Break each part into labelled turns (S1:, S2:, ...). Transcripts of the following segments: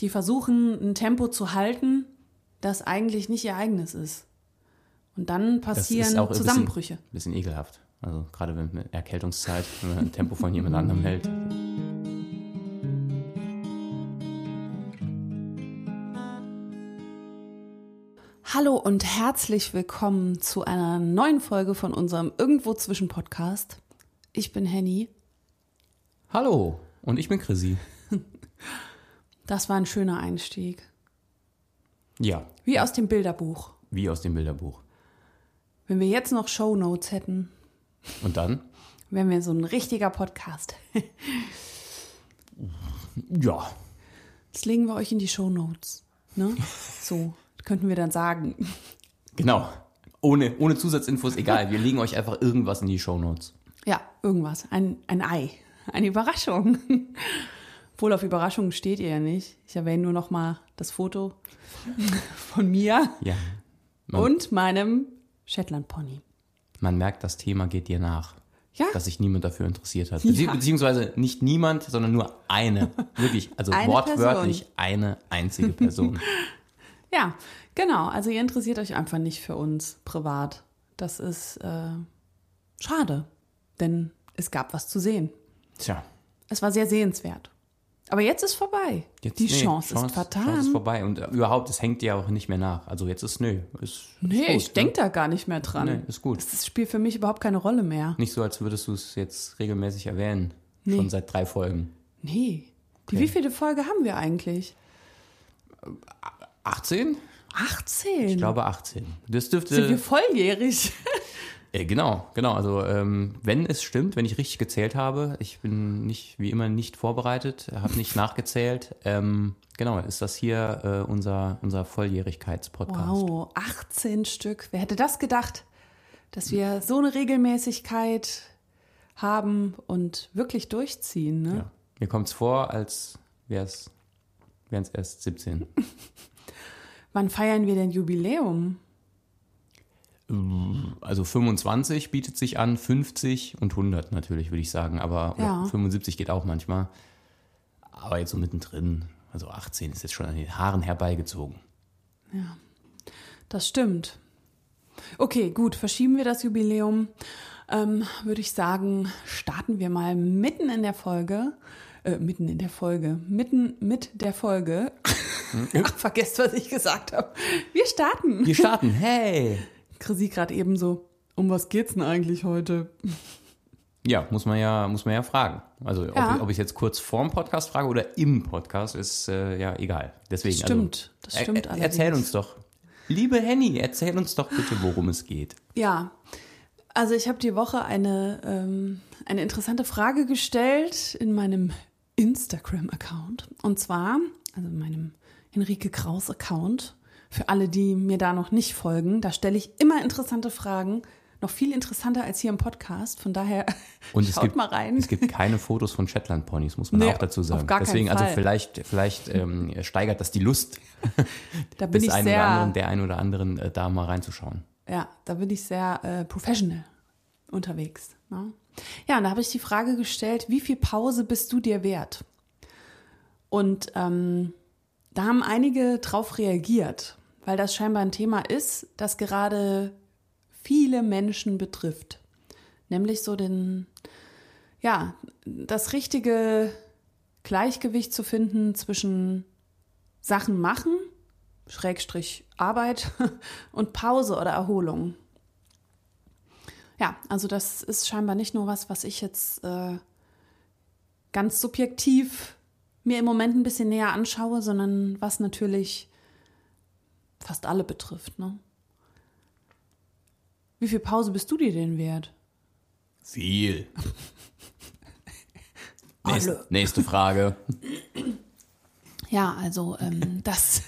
S1: die versuchen, ein Tempo zu halten, das eigentlich nicht ihr eigenes ist. Und dann passieren
S2: das ist auch
S1: Zusammenbrüche.
S2: Ein bisschen, bisschen ekelhaft. Also gerade wenn mit Erkältungszeit, wenn man ein Tempo von jemand anderem hält.
S1: Hallo und herzlich willkommen zu einer neuen Folge von unserem Irgendwo zwischen Podcast. Ich bin Henny.
S2: Hallo und ich bin Chrissy.
S1: Das war ein schöner Einstieg.
S2: Ja,
S1: Wie aus dem Bilderbuch.
S2: wie aus dem Bilderbuch.
S1: Wenn wir jetzt noch Shownotes hätten,
S2: Und dann?
S1: wären wir so ein richtiger Podcast.
S2: Ja,
S1: Das legen wir euch in die Shownotes. Ne? So, könnten wir dann sagen.
S2: genau. Ohne, ohne Zusatzinfos, egal. Wir legen euch einfach irgendwas in die Shownotes.
S1: Ja, irgendwas. Ein, ein Ei. Eine Überraschung. Wohl auf Überraschungen steht ihr ja nicht. Ich erwähne nur noch mal das Foto von mir
S2: Ja. Man,
S1: und meinem Shetland Pony.
S2: man merkt, das Thema geht dir nach.
S1: Ja.
S2: Dass sich niemand dafür interessiert hat.
S1: Ja.
S2: Beziehungsweise nicht niemand, sondern nur eine. Wirklich. Also
S1: Eine
S2: wortwörtlich
S1: Person.
S2: eine einzige Person.
S1: Ja, genau. Also ihr interessiert euch einfach nicht für uns privat. Das ist äh, schade, denn es gab was zu sehen.
S2: Tja.
S1: Es war sehr sehenswert. Aber jetzt ist vorbei.
S2: Jetzt,
S1: Die
S2: nee,
S1: Chance, ist vertan.
S2: Chance ist vorbei. Und äh, überhaupt, es hängt ja auch nicht mehr nach. Also jetzt ist nö. Ist,
S1: nee,
S2: ist gut,
S1: ich denke da gar nicht mehr dran.
S2: Nee, ist gut.
S1: Das spielt für mich überhaupt keine Rolle mehr.
S2: Nicht so, als würdest du es jetzt regelmäßig erwähnen.
S1: Nee.
S2: Schon seit drei Folgen.
S1: Nee. Die wievielte Folge haben wir eigentlich?
S2: 18?
S1: 18.
S2: Ich glaube 18. Das
S1: Sind wir
S2: dürfte.
S1: volljährig?
S2: Äh, genau, genau. Also ähm, wenn es stimmt, wenn ich richtig gezählt habe, ich bin nicht wie immer nicht vorbereitet, habe nicht nachgezählt. Ähm, genau, ist das hier äh, unser unser Volljährigkeitspodcast.
S1: Wow, 18 Stück. Wer hätte das gedacht, dass wir so eine Regelmäßigkeit haben und wirklich durchziehen, ne?
S2: Ja. Mir kommt es vor, als wären es erst 17.
S1: Wann feiern wir denn Jubiläum?
S2: Also 25 bietet sich an, 50 und 100 natürlich, würde ich sagen. Aber
S1: Ja.
S2: oder 75 geht auch manchmal. Aber jetzt so mittendrin, also 18 ist jetzt schon an den Haaren herbeigezogen.
S1: Das stimmt. Okay, gut, verschieben wir das Jubiläum. Ähm, Würde ich sagen, starten wir mal mitten in der Folge. Äh, mitten in der Folge. Mitten mit der Folge. Ach, vergesst, was ich gesagt habe. Wir starten.
S2: Wir starten, hey!
S1: Chrissy gerade eben so, um was geht's denn eigentlich heute?
S2: Ja, muss man ja, muss man ja fragen. Also
S1: Ja.
S2: ob, ich- ob ich jetzt kurz vorm Podcast frage oder im Podcast, ist äh, ja egal. Deswegen,
S1: Das stimmt,
S2: also,
S1: das stimmt
S2: er, er, Erzähl uns doch, liebe Henny, erzähl uns doch bitte, worum es geht.
S1: Ja, also ich habe die Woche eine, ähm, eine interessante Frage gestellt in meinem Instagram-Account. Und zwar, also in meinem Henrike Kraus-Account. Für alle, die mir da noch nicht folgen, da stelle ich immer interessante Fragen. Noch viel interessanter als hier im Podcast. Von daher
S2: Und
S1: schaut
S2: gibt,
S1: mal rein.
S2: es gibt keine Fotos von Shetland-Ponys, muss man
S1: Nee,
S2: auch dazu
S1: auf
S2: sagen.
S1: gar keinen
S2: Deswegen, also
S1: Fall.
S2: vielleicht, vielleicht ähm, steigert das die Lust
S1: Da bin
S2: des
S1: ich
S2: einen oder anderen,
S1: sehr,
S2: der einen oder anderen, äh, da mal reinzuschauen.
S1: ja, da bin ich sehr äh, professional unterwegs. Ne? Ja, und da habe ich die Frage gestellt, wie viel Pause bist du dir wert? Und ähm, da haben einige drauf reagiert, weil das scheinbar ein Thema ist, das gerade viele Menschen betrifft. Nämlich so den, ja, das richtige Gleichgewicht zu finden zwischen Sachen machen, Schrägstrich Arbeit und Pause oder Erholung. Ja, also das ist scheinbar nicht nur was, was ich jetzt äh, ganz subjektiv mir im Moment ein bisschen näher anschaue, sondern was natürlich fast alle betrifft. Ne? Wie viel Pause bist du dir denn wert?
S2: Viel. Nächste, nächste Frage.
S1: Ja, also ähm, das,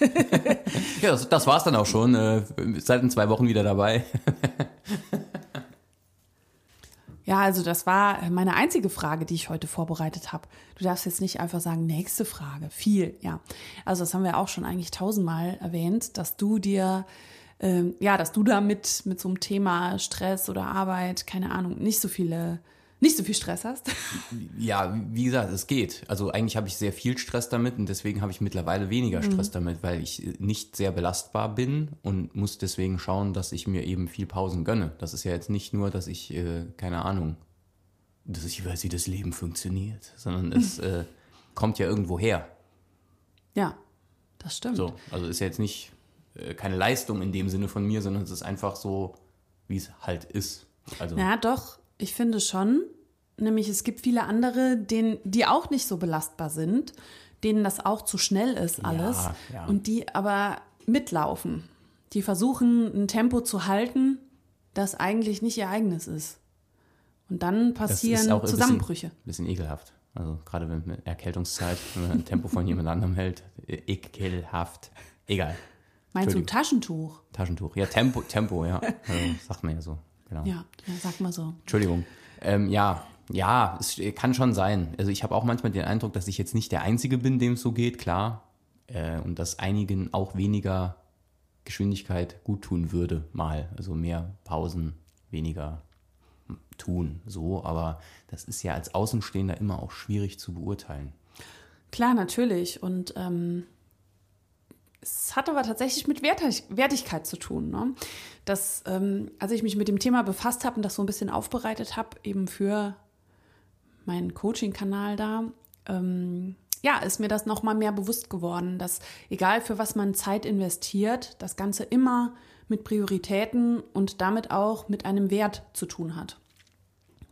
S2: Ja, das, das war's dann auch schon. Äh, seid in zwei Wochen wieder dabei.
S1: ja, also das war meine einzige Frage, die ich heute vorbereitet habe. Du darfst jetzt nicht einfach sagen, nächste Frage, viel, ja. Also das haben wir auch schon eigentlich tausendmal erwähnt, dass du dir, ähm, ja, dass du da mit, mit so einem Thema Stress oder Arbeit, keine Ahnung, nicht so viele nicht so viel Stress hast.
S2: Ja, wie gesagt, es geht. Also eigentlich habe ich sehr viel Stress damit und deswegen habe ich mittlerweile weniger Stress mhm. damit, weil ich nicht sehr belastbar bin und muss deswegen schauen, dass ich mir eben viel Pausen gönne. Das ist ja jetzt nicht nur, dass ich, äh, keine Ahnung, dass ich weiß, wie das Leben funktioniert, sondern es äh, kommt ja irgendwo her.
S1: Ja, das stimmt.
S2: So, also ist ja jetzt nicht äh, keine Leistung in dem Sinne von mir, sondern es ist einfach so, wie es halt ist.
S1: Also. Ja, doch, ich finde schon. Nämlich es gibt viele andere, denen, die auch nicht so belastbar sind, denen das auch zu schnell ist alles ja, ja. und die aber mitlaufen. Die versuchen ein Tempo zu halten, das eigentlich nicht ihr eigenes ist. Und dann passieren Zusammenbrüche.
S2: Ein bisschen, bisschen ekelhaft. Also gerade wenn mit Erkältungszeit, wenn man ein Tempo von jemand anderem hält, ekelhaft. Egal.
S1: Meinst du Taschentuch?
S2: Taschentuch, ja, Tempo, Tempo, ja. Also, sagt man ja so.
S1: Genau. Ja, ja sag mal so.
S2: Entschuldigung. Ähm, ja, ja, es kann schon sein. Also ich habe auch manchmal den Eindruck, dass ich jetzt nicht der Einzige bin, dem es so geht, klar. Äh, und dass einigen auch weniger Geschwindigkeit gut tun würde, mal. Also mehr Pausen, weniger tun, so. Aber das ist ja als Außenstehender immer auch schwierig zu beurteilen.
S1: Klar, natürlich. Und ähm, es hat aber tatsächlich mit Wertigkeit zu tun. Ne? Dass, ähm, als ich mich mit dem Thema befasst habe und das so ein bisschen aufbereitet habe, eben für meinen Coaching-Kanal da, ähm, ja, ist mir das nochmal mehr bewusst geworden, dass egal für was man Zeit investiert, das Ganze immer mit Prioritäten und damit auch mit einem Wert zu tun hat.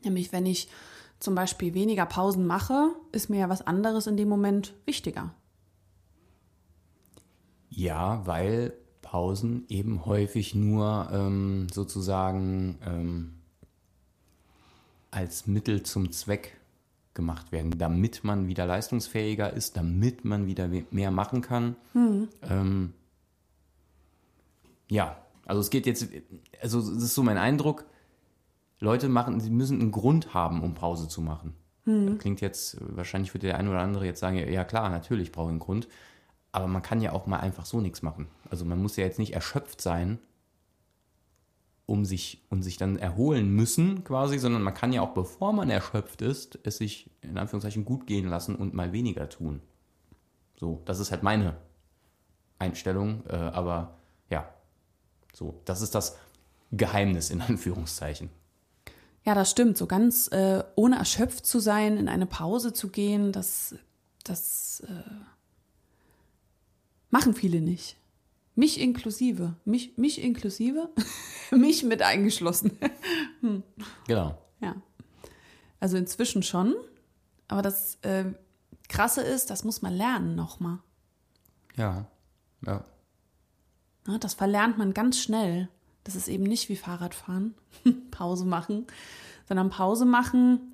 S1: Nämlich, wenn ich zum Beispiel weniger Pausen mache, ist mir ja was anderes in dem Moment wichtiger.
S2: Ja, weil Pausen eben häufig nur ähm, sozusagen ähm, als Mittel zum Zweck gemacht werden, damit man wieder leistungsfähiger ist, damit man wieder mehr machen kann. Hm. Ähm, ja, also es geht jetzt, also es ist so mein Eindruck, Leute machen, sie müssen einen Grund haben, um Pause zu machen. Hm. Klingt jetzt, wahrscheinlich würde der eine oder andere jetzt sagen, ja klar, natürlich brauche ich einen Grund. Aber man kann ja auch mal einfach so nichts machen. Also man muss ja jetzt nicht erschöpft sein, um sich und sich dann erholen müssen quasi, sondern man kann ja auch, bevor man erschöpft ist, es sich in Anführungszeichen gut gehen lassen und mal weniger tun. So, das ist halt meine Einstellung, äh, aber ja, so, das ist das Geheimnis in Anführungszeichen.
S1: Ja, das stimmt. So ganz äh, ohne erschöpft zu sein, in eine Pause zu gehen, das, das äh Machen viele nicht. Mich inklusive. Mich, mich inklusive. mich mit eingeschlossen.
S2: hm. Genau.
S1: Ja. Also inzwischen schon. Aber das äh, Krasse ist, das muss man lernen nochmal.
S2: Ja. Ja.
S1: ja. Das verlernt man ganz schnell. Das ist eben nicht wie Fahrradfahren, Pause machen, sondern Pause machen.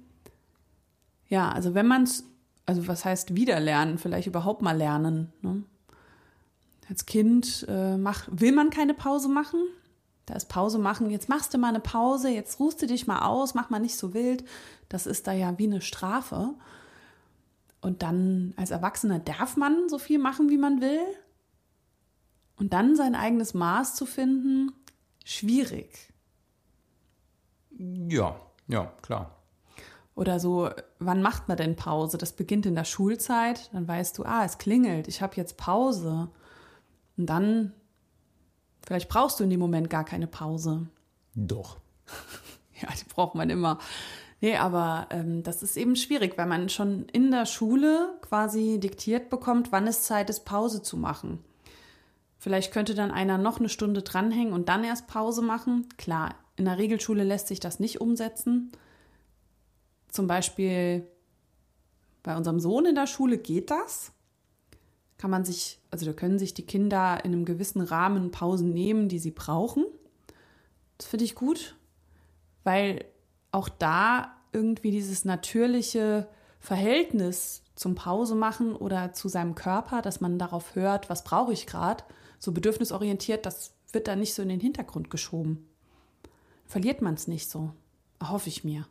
S1: Ja, also wenn man es, also was heißt wieder lernen, vielleicht überhaupt mal lernen. Ne? Als Kind äh, mach, will man keine Pause machen. Da ist Pause machen, jetzt machst du mal eine Pause, jetzt ruhst du dich mal aus, mach mal nicht so wild. Das ist da ja wie eine Strafe. Und dann als Erwachsener darf man so viel machen, wie man will. Und dann sein eigenes Maß zu finden, schwierig.
S2: Ja, ja, klar.
S1: Oder so, wann macht man denn Pause? Das beginnt in der Schulzeit, dann weißt du, ah, es klingelt, ich habe jetzt Pause. Und dann, vielleicht brauchst du in dem Moment gar keine Pause.
S2: Doch.
S1: ja, die braucht man immer. Nee, aber ähm, das ist eben schwierig, weil man schon in der Schule quasi diktiert bekommt, wann es Zeit ist, Pause zu machen. Vielleicht könnte dann einer noch eine Stunde dranhängen und dann erst Pause machen. Klar, in der Regelschule lässt sich das nicht umsetzen. Zum Beispiel bei unserem Sohn in der Schule geht das kann man sich, also da können sich die Kinder in einem gewissen Rahmen Pausen nehmen, die sie brauchen. Das finde ich gut, weil auch da irgendwie dieses natürliche Verhältnis zum Pause machen oder zu seinem Körper, dass man darauf hört, was brauche ich gerade, so bedürfnisorientiert, das wird da nicht so in den Hintergrund geschoben. Verliert man es nicht so, hoffe ich mir.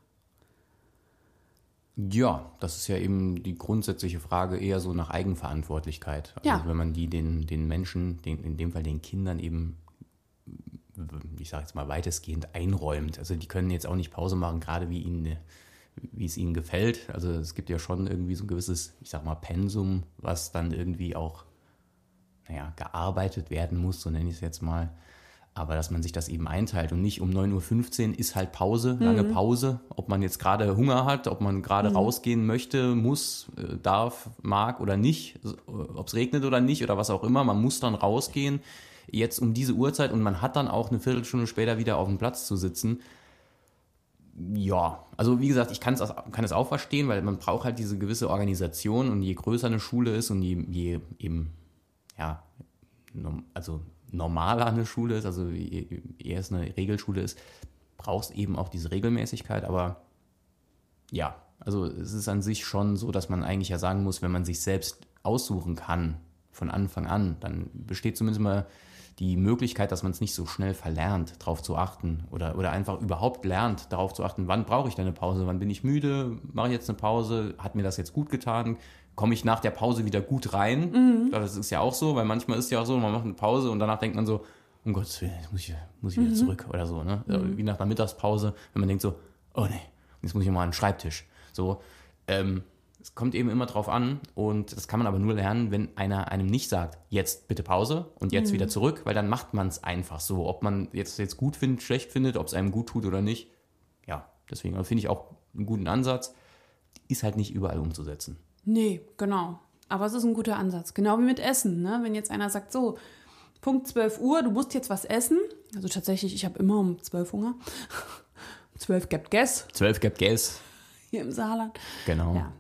S2: Ja, das ist ja eben die grundsätzliche Frage eher so nach Eigenverantwortlichkeit. Also ja. wenn man die den, den Menschen, den, in dem Fall den Kindern eben, ich sage jetzt mal weitestgehend einräumt. Also die können jetzt auch nicht Pause machen, gerade wie ihnen, wie es ihnen gefällt. Also es gibt ja schon irgendwie so ein gewisses, ich sag mal, Pensum, was dann irgendwie auch, naja, gearbeitet werden muss, so nenne ich es jetzt mal. Aber dass man sich das eben einteilt und nicht um 9.15 Uhr ist halt Pause, lange
S1: Mhm.
S2: Pause. Ob man jetzt gerade Hunger hat, ob man gerade
S1: Mhm.
S2: rausgehen möchte, muss, äh, darf, mag oder nicht, ob es regnet oder nicht oder was auch immer. Man muss dann rausgehen, jetzt um diese Uhrzeit und man hat dann auch eine Viertelstunde später wieder auf dem Platz zu sitzen. Ja, also wie gesagt, ich kann es kann es auch verstehen, weil man braucht halt diese gewisse Organisation und je größer eine Schule ist und je, je eben, ja, also normaler eine Schule ist, also eher es eine Regelschule ist, brauchst eben auch diese Regelmäßigkeit, aber ja, also es ist an sich schon so, dass man eigentlich ja sagen muss, wenn man sich selbst aussuchen kann von Anfang an, dann besteht zumindest mal die Möglichkeit, dass man es nicht so schnell verlernt, darauf zu achten oder, oder einfach überhaupt lernt, darauf zu achten, wann brauche ich denn eine Pause, wann bin ich müde, mache ich jetzt eine Pause, hat mir das jetzt gut getan, komme ich nach der Pause wieder gut rein. Das ist ja auch so, weil manchmal ist ja auch so, man macht eine Pause und danach denkt man so, um Gottes Willen, jetzt muss ich, muss ich wieder zurück oder so. Ne? Wie nach einer Mittagspause, wenn man denkt so, oh nee, jetzt muss ich mal an den Schreibtisch. So, ähm, es kommt eben immer drauf an und das kann man aber nur lernen, wenn einer einem nicht sagt, jetzt bitte Pause und jetzt wieder zurück, weil dann macht man es einfach so. Ob man jetzt jetzt gut findet, schlecht findet, ob es einem gut tut oder nicht. Ja, deswegen finde ich auch einen guten Ansatz. Ist halt nicht überall umzusetzen.
S1: Nee, genau. Aber es ist ein guter Ansatz. Genau wie mit Essen. Ne? Wenn jetzt einer sagt, so, Punkt 12 Uhr, du musst jetzt was essen. Also tatsächlich, ich habe immer um 12 Hunger. 12 gibt Guess
S2: 12 gibt Gas.
S1: hier im Saarland.
S2: Genau.
S1: Ja.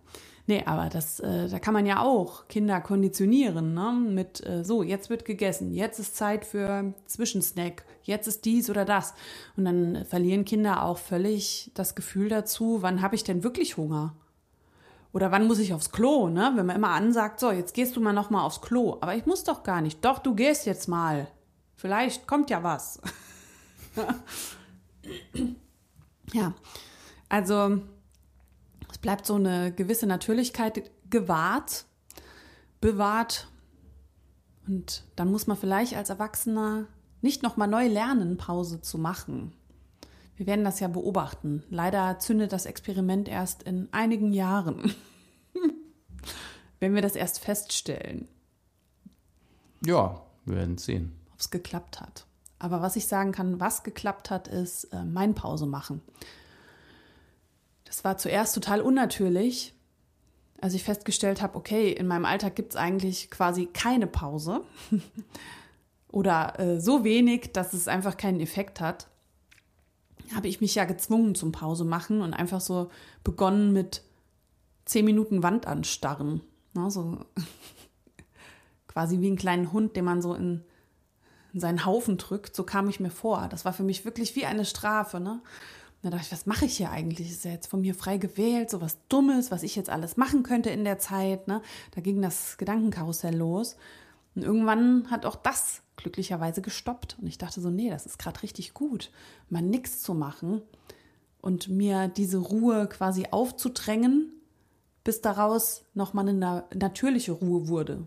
S1: Nee, aber das, äh, da kann man ja auch Kinder konditionieren, ne? Mit äh, so, jetzt wird gegessen, jetzt ist Zeit für Zwischensnack, jetzt ist dies oder das. Und dann verlieren Kinder auch völlig das Gefühl dazu, wann habe ich denn wirklich Hunger? Oder wann muss ich aufs Klo, ne? Wenn man immer ansagt, so, jetzt gehst du mal noch mal aufs Klo. Aber ich muss doch gar nicht. Doch, du gehst jetzt mal. Vielleicht kommt ja was. ja, also es bleibt so eine gewisse Natürlichkeit gewahrt, bewahrt. Und dann muss man vielleicht als Erwachsener nicht noch mal neu lernen, Pause zu machen. Wir werden das ja beobachten. Leider zündet das Experiment erst in einigen Jahren, wenn wir das erst feststellen,
S2: Ja, wir werden sehen.
S1: ob es geklappt hat. Aber was ich sagen kann, was geklappt hat, ist äh, mein Pause machen. Das war zuerst total unnatürlich, als ich festgestellt habe, okay, in meinem Alltag gibt es eigentlich quasi keine Pause oder äh, so wenig, dass es einfach keinen Effekt hat. Habe ich mich ja gezwungen zum Pause machen und einfach so begonnen mit zehn Minuten Wand anstarren. Ne, so quasi wie einen kleinen Hund, den man so in, in seinen Haufen drückt. So kam ich mir vor. Das war für mich wirklich wie eine Strafe. Ne? Da dachte ich, was mache ich hier eigentlich? Ist ja jetzt von mir frei gewählt, so was Dummes, was ich jetzt alles machen könnte in der Zeit. Ne? Da ging das Gedankenkarussell los. Und irgendwann hat auch das glücklicherweise gestoppt. Und ich dachte so, nee, das ist gerade richtig gut, mal nichts zu machen und mir diese Ruhe quasi aufzudrängen, bis daraus nochmal eine na- natürliche Ruhe wurde,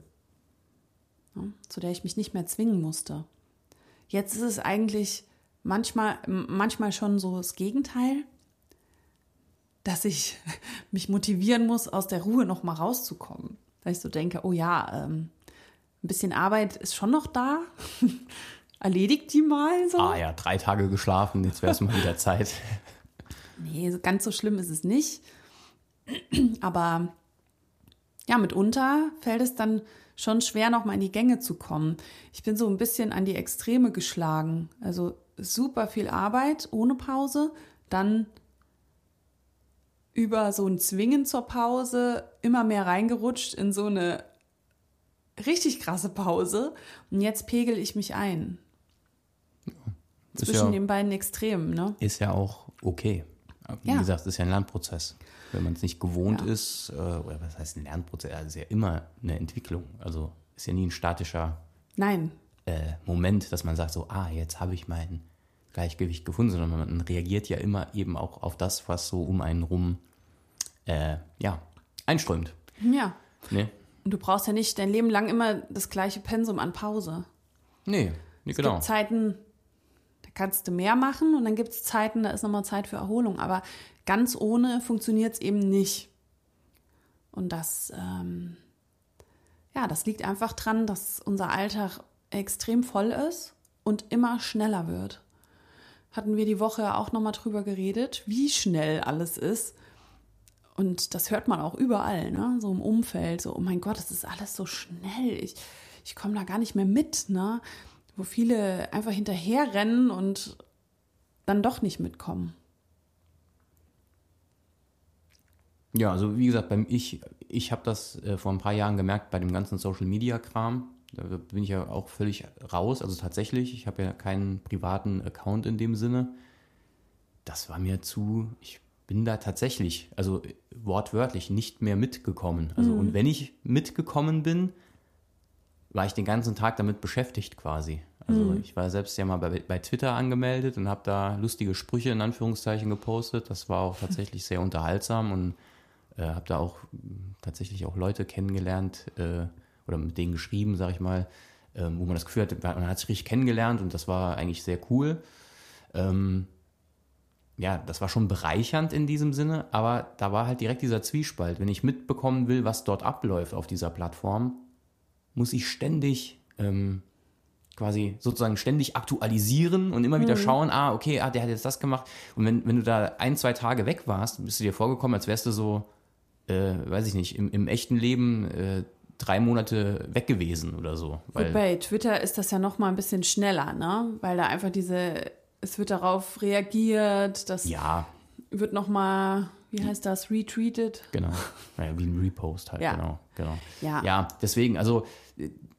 S1: ja, zu der ich mich nicht mehr zwingen musste. Jetzt ist es eigentlich manchmal, manchmal schon so das Gegenteil, dass ich mich motivieren muss, aus der Ruhe nochmal rauszukommen. Weil ich so denke, oh ja, ähm, ein bisschen Arbeit ist schon noch da. Erledigt die mal so.
S2: Ah ja, drei Tage geschlafen, jetzt wäre es mal wieder Zeit.
S1: Nee, ganz so schlimm ist es nicht. Aber ja, mitunter fällt es dann schon schwer, noch mal in die Gänge zu kommen. Ich bin so ein bisschen an die Extreme geschlagen. Also super viel Arbeit ohne Pause, dann über so ein Zwingen zur Pause immer mehr reingerutscht in so eine richtig krasse Pause. Und jetzt pegel ich mich ein.
S2: Ist
S1: Zwischen
S2: ja,
S1: den beiden Extremen, ne?
S2: ist ja auch okay. Wie
S1: Ja.
S2: gesagt, es ist ja ein Lernprozess. Wenn man es nicht gewohnt
S1: Ja.
S2: ist, äh, oder was heißt ein Lernprozess? Also es ist ja immer eine Entwicklung. Also ist ja nie ein statischer
S1: Nein,
S2: äh, Moment, dass man sagt so, ah, jetzt habe ich mein Gleichgewicht gefunden, sondern man reagiert ja immer eben auch auf das, was so um einen rum, äh, ja, einströmt.
S1: ja.
S2: Ne?
S1: Und du brauchst ja nicht dein Leben lang immer das gleiche Pensum an Pause.
S2: Nee, nee
S1: Es
S2: genau.
S1: gibt Zeiten, da kannst du mehr machen und dann gibt es Zeiten, da ist nochmal Zeit für Erholung. Aber ganz ohne funktioniert es eben nicht. Und das, ähm, ja, das liegt einfach dran, dass unser Alltag extrem voll ist und immer schneller wird. Hatten wir die Woche auch nochmal drüber geredet, wie schnell alles ist. Und das hört man auch überall, ne? so im Umfeld, so, oh mein Gott, das ist alles so schnell. Ich, ich komme da gar nicht mehr mit, ne? Wo viele einfach hinterherrennen und dann doch nicht mitkommen.
S2: Ja, also wie gesagt, beim ich, ich habe das äh, vor ein paar Jahren gemerkt bei dem ganzen Social Media Kram. Da bin ich ja auch völlig raus. Also tatsächlich, ich habe ja keinen privaten Account in dem Sinne. Das war mir zu, ich bin da tatsächlich, also wortwörtlich, nicht mehr mitgekommen. Also mhm. und wenn ich mitgekommen bin, war ich den ganzen Tag damit beschäftigt quasi. Also mhm. ich war selbst ja mal bei, bei Twitter angemeldet und habe da lustige Sprüche in Anführungszeichen gepostet. Das war auch tatsächlich sehr unterhaltsam und äh, habe da auch tatsächlich auch Leute kennengelernt äh, oder mit denen geschrieben, sag ich mal, äh, wo man das Gefühl hatte, man hat sich richtig kennengelernt und das war eigentlich sehr cool. Ähm, ja, das war schon bereichernd in diesem Sinne, aber da war halt direkt dieser Zwiespalt. Wenn ich mitbekommen will, was dort abläuft auf dieser Plattform, muss ich ständig ähm, quasi sozusagen ständig aktualisieren und immer wieder mhm. schauen, ah, okay, ah, der hat jetzt das gemacht. Und wenn, wenn du da ein, zwei Tage weg warst, bist du dir vorgekommen, als wärst du so, äh, weiß ich nicht, im, im echten Leben äh, drei Monate weg gewesen oder so.
S1: Weil bei Twitter ist das ja noch mal ein bisschen schneller, ne? Weil da einfach diese, es wird darauf reagiert, das
S2: ja.
S1: wird noch mal, wie heißt das, retweeted?
S2: Genau, ja, wie ein Repost halt,
S1: ja.
S2: genau, genau.
S1: Ja.
S2: ja, deswegen, also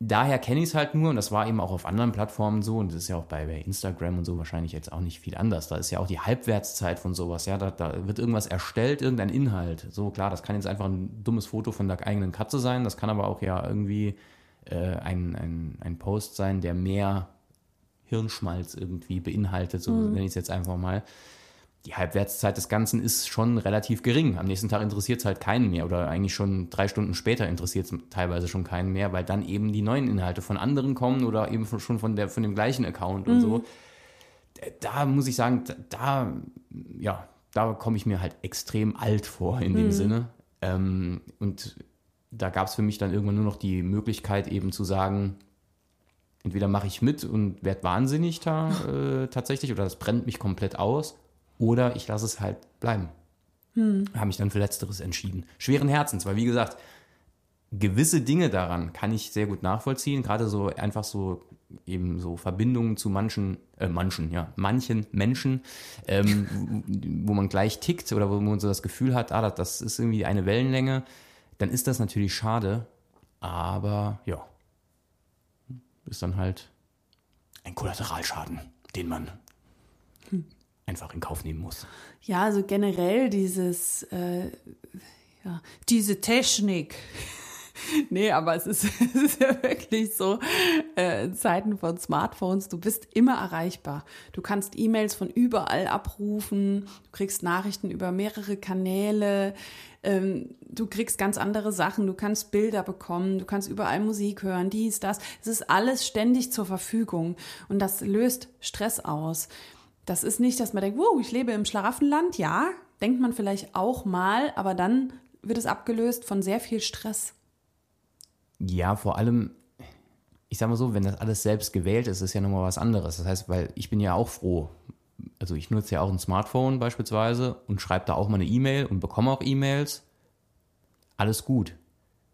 S2: daher kenne ich es halt nur und das war eben auch auf anderen Plattformen so und das ist ja auch bei, bei, Instagram und so wahrscheinlich jetzt auch nicht viel anders. Da ist ja auch die Halbwertszeit von sowas, ja, da, da, wird irgendwas erstellt, irgendein Inhalt. So klar, das kann jetzt einfach ein dummes Foto von der eigenen Katze sein, das kann aber auch ja irgendwie äh, ein, ein, ein Post sein, der mehr Hirnschmalz irgendwie beinhaltet, so mhm. nenne ich es jetzt einfach mal die Halbwertszeit des Ganzen ist schon relativ gering. Am nächsten Tag interessiert es halt keinen mehr oder eigentlich schon drei Stunden später interessiert es teilweise schon keinen mehr, weil dann eben die neuen Inhalte von anderen kommen oder eben schon von, der, von dem gleichen Account und mhm. so. Da muss ich sagen, da, ja, da komme ich mir halt extrem alt vor in dem mhm. Sinne. Ähm, und da gab es für mich dann irgendwann nur noch die Möglichkeit eben zu sagen, entweder mache ich mit und werde wahnsinnig da äh, tatsächlich oder das brennt mich komplett aus oder ich lasse es halt bleiben. Hm. Habe mich dann für Letzteres entschieden. Schweren Herzens, weil wie gesagt, gewisse Dinge daran kann ich sehr gut nachvollziehen. Gerade so einfach so eben so Verbindungen zu manchen, äh, manchen, ja, manchen Menschen, ähm, wo man gleich tickt oder wo man so das Gefühl hat, ah, das ist irgendwie eine Wellenlänge, dann ist das natürlich schade. Aber ja, ist dann halt ein Kollateralschaden, den man hm einfach in Kauf nehmen muss.
S1: Ja, also generell dieses, äh, ja, diese Technik. nee, aber es ist, es ist ja wirklich so, äh, in Zeiten von Smartphones, du bist immer erreichbar. Du kannst E-Mails von überall abrufen, du kriegst Nachrichten über mehrere Kanäle, ähm, du kriegst ganz andere Sachen, du kannst Bilder bekommen, du kannst überall Musik hören, dies, das. Es ist alles ständig zur Verfügung und das löst Stress aus. Das ist nicht, dass man denkt, wow, ich lebe im Schlaraffenland. Ja, denkt man vielleicht auch mal, aber dann wird es abgelöst von sehr viel Stress.
S2: Ja, vor allem, ich sag mal so, wenn das alles selbst gewählt ist, ist ja nochmal was anderes. Das heißt, weil ich bin ja auch froh. Also ich nutze ja auch ein Smartphone beispielsweise und schreibe da auch mal eine E-Mail und bekomme auch E-Mails. Alles gut.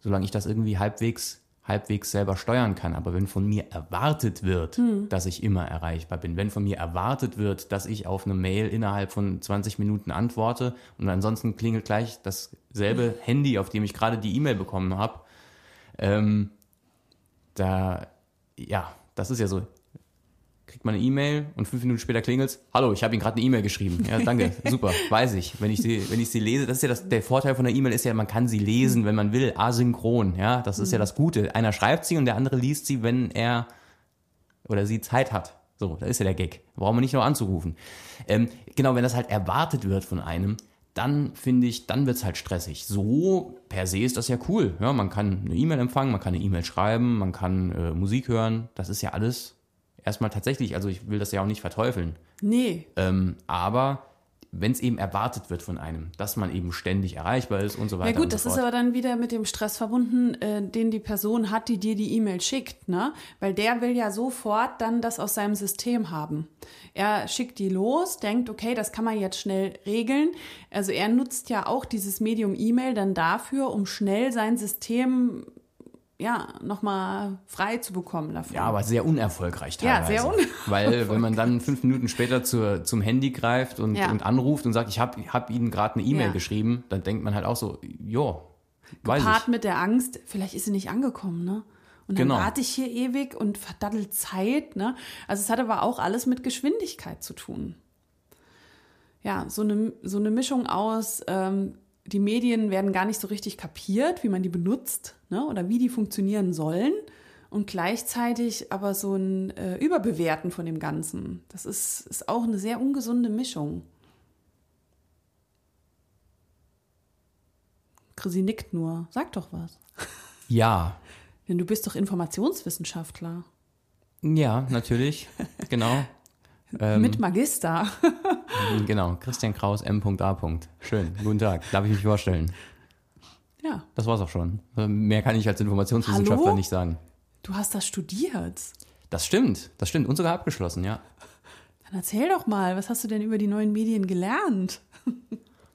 S2: Solange ich das irgendwie halbwegs halbwegs selber steuern kann. Aber wenn von mir erwartet wird, hm. dass ich immer erreichbar bin, wenn von mir erwartet wird, dass ich auf eine Mail innerhalb von 20 Minuten antworte und ansonsten klingelt gleich dasselbe hm. Handy, auf dem ich gerade die E-Mail bekommen habe, ähm, da, ja, das ist ja so kriegt man eine E-Mail und fünf Minuten später klingelt's. Hallo, ich habe Ihnen gerade eine E-Mail geschrieben. Ja, danke, super, weiß ich. Wenn ich sie, wenn ich sie lese, das ist ja das, der Vorteil von der E-Mail ist ja, man kann sie lesen, wenn man will, asynchron. Ja, das ist ja das Gute. Einer schreibt sie und der andere liest sie, wenn er oder sie Zeit hat. So, da ist ja der Gag. Brauchen wir nicht noch anzurufen. Ähm, genau, wenn das halt erwartet wird von einem, dann finde ich, dann wird's halt stressig. So per se ist das ja cool. Ja, man kann eine E-Mail empfangen, man kann eine E-Mail schreiben, man kann äh, Musik hören. Das ist ja alles erstmal tatsächlich, also ich will das ja auch nicht verteufeln,
S1: Nee.
S2: ähm, aber wenn es eben erwartet wird von einem, dass man eben ständig erreichbar ist und so weiter.
S1: Ja gut,
S2: und
S1: das
S2: so
S1: ist
S2: fort.
S1: aber dann wieder mit dem Stress verbunden, äh, den die Person hat, die dir die E-Mail schickt, ne? Weil der will ja sofort dann das aus seinem System haben. Er schickt die los, denkt, okay, das kann man jetzt schnell regeln. Also er nutzt ja auch dieses Medium E-Mail dann dafür, um schnell sein System ja nochmal frei zu bekommen davon.
S2: Ja, aber sehr unerfolgreich
S1: Ja,
S2: teilweise.
S1: sehr unerfolgreich.
S2: Weil wenn man dann fünf Minuten später zur, zum Handy greift und,
S1: Ja.
S2: und anruft und sagt, ich habe hab Ihnen gerade eine E-Mail
S1: Ja.
S2: geschrieben, dann denkt man halt auch so, jo, weiß
S1: Paart
S2: ich.
S1: mit der Angst, vielleicht ist sie nicht angekommen, ne? Und dann
S2: Genau.
S1: warte ich hier ewig und verdaddelt Zeit, ne? Also es hat aber auch alles mit Geschwindigkeit zu tun. Ja, so eine, so eine Mischung aus, ähm, die Medien werden gar nicht so richtig kapiert, wie man die benutzt, ne? Oder wie die funktionieren sollen. Und gleichzeitig aber so ein äh, Überbewerten von dem Ganzen. Das ist, ist auch eine sehr ungesunde Mischung. Chrissy nickt nur. Sag doch was.
S2: Ja,
S1: Denn du bist doch Informationswissenschaftler.
S2: ja, natürlich, genau. Ähm,
S1: Mit Magister.
S2: Genau, Christian Kraus, M.A. Schön, guten Tag, darf ich mich vorstellen?
S1: ja.
S2: Das war's auch schon. Mehr kann ich als Informationswissenschaftler
S1: Hallo?
S2: nicht sagen.
S1: Du hast das studiert.
S2: Das stimmt, das stimmt. Und sogar abgeschlossen, ja.
S1: Dann erzähl doch mal, was hast du denn über die neuen Medien gelernt?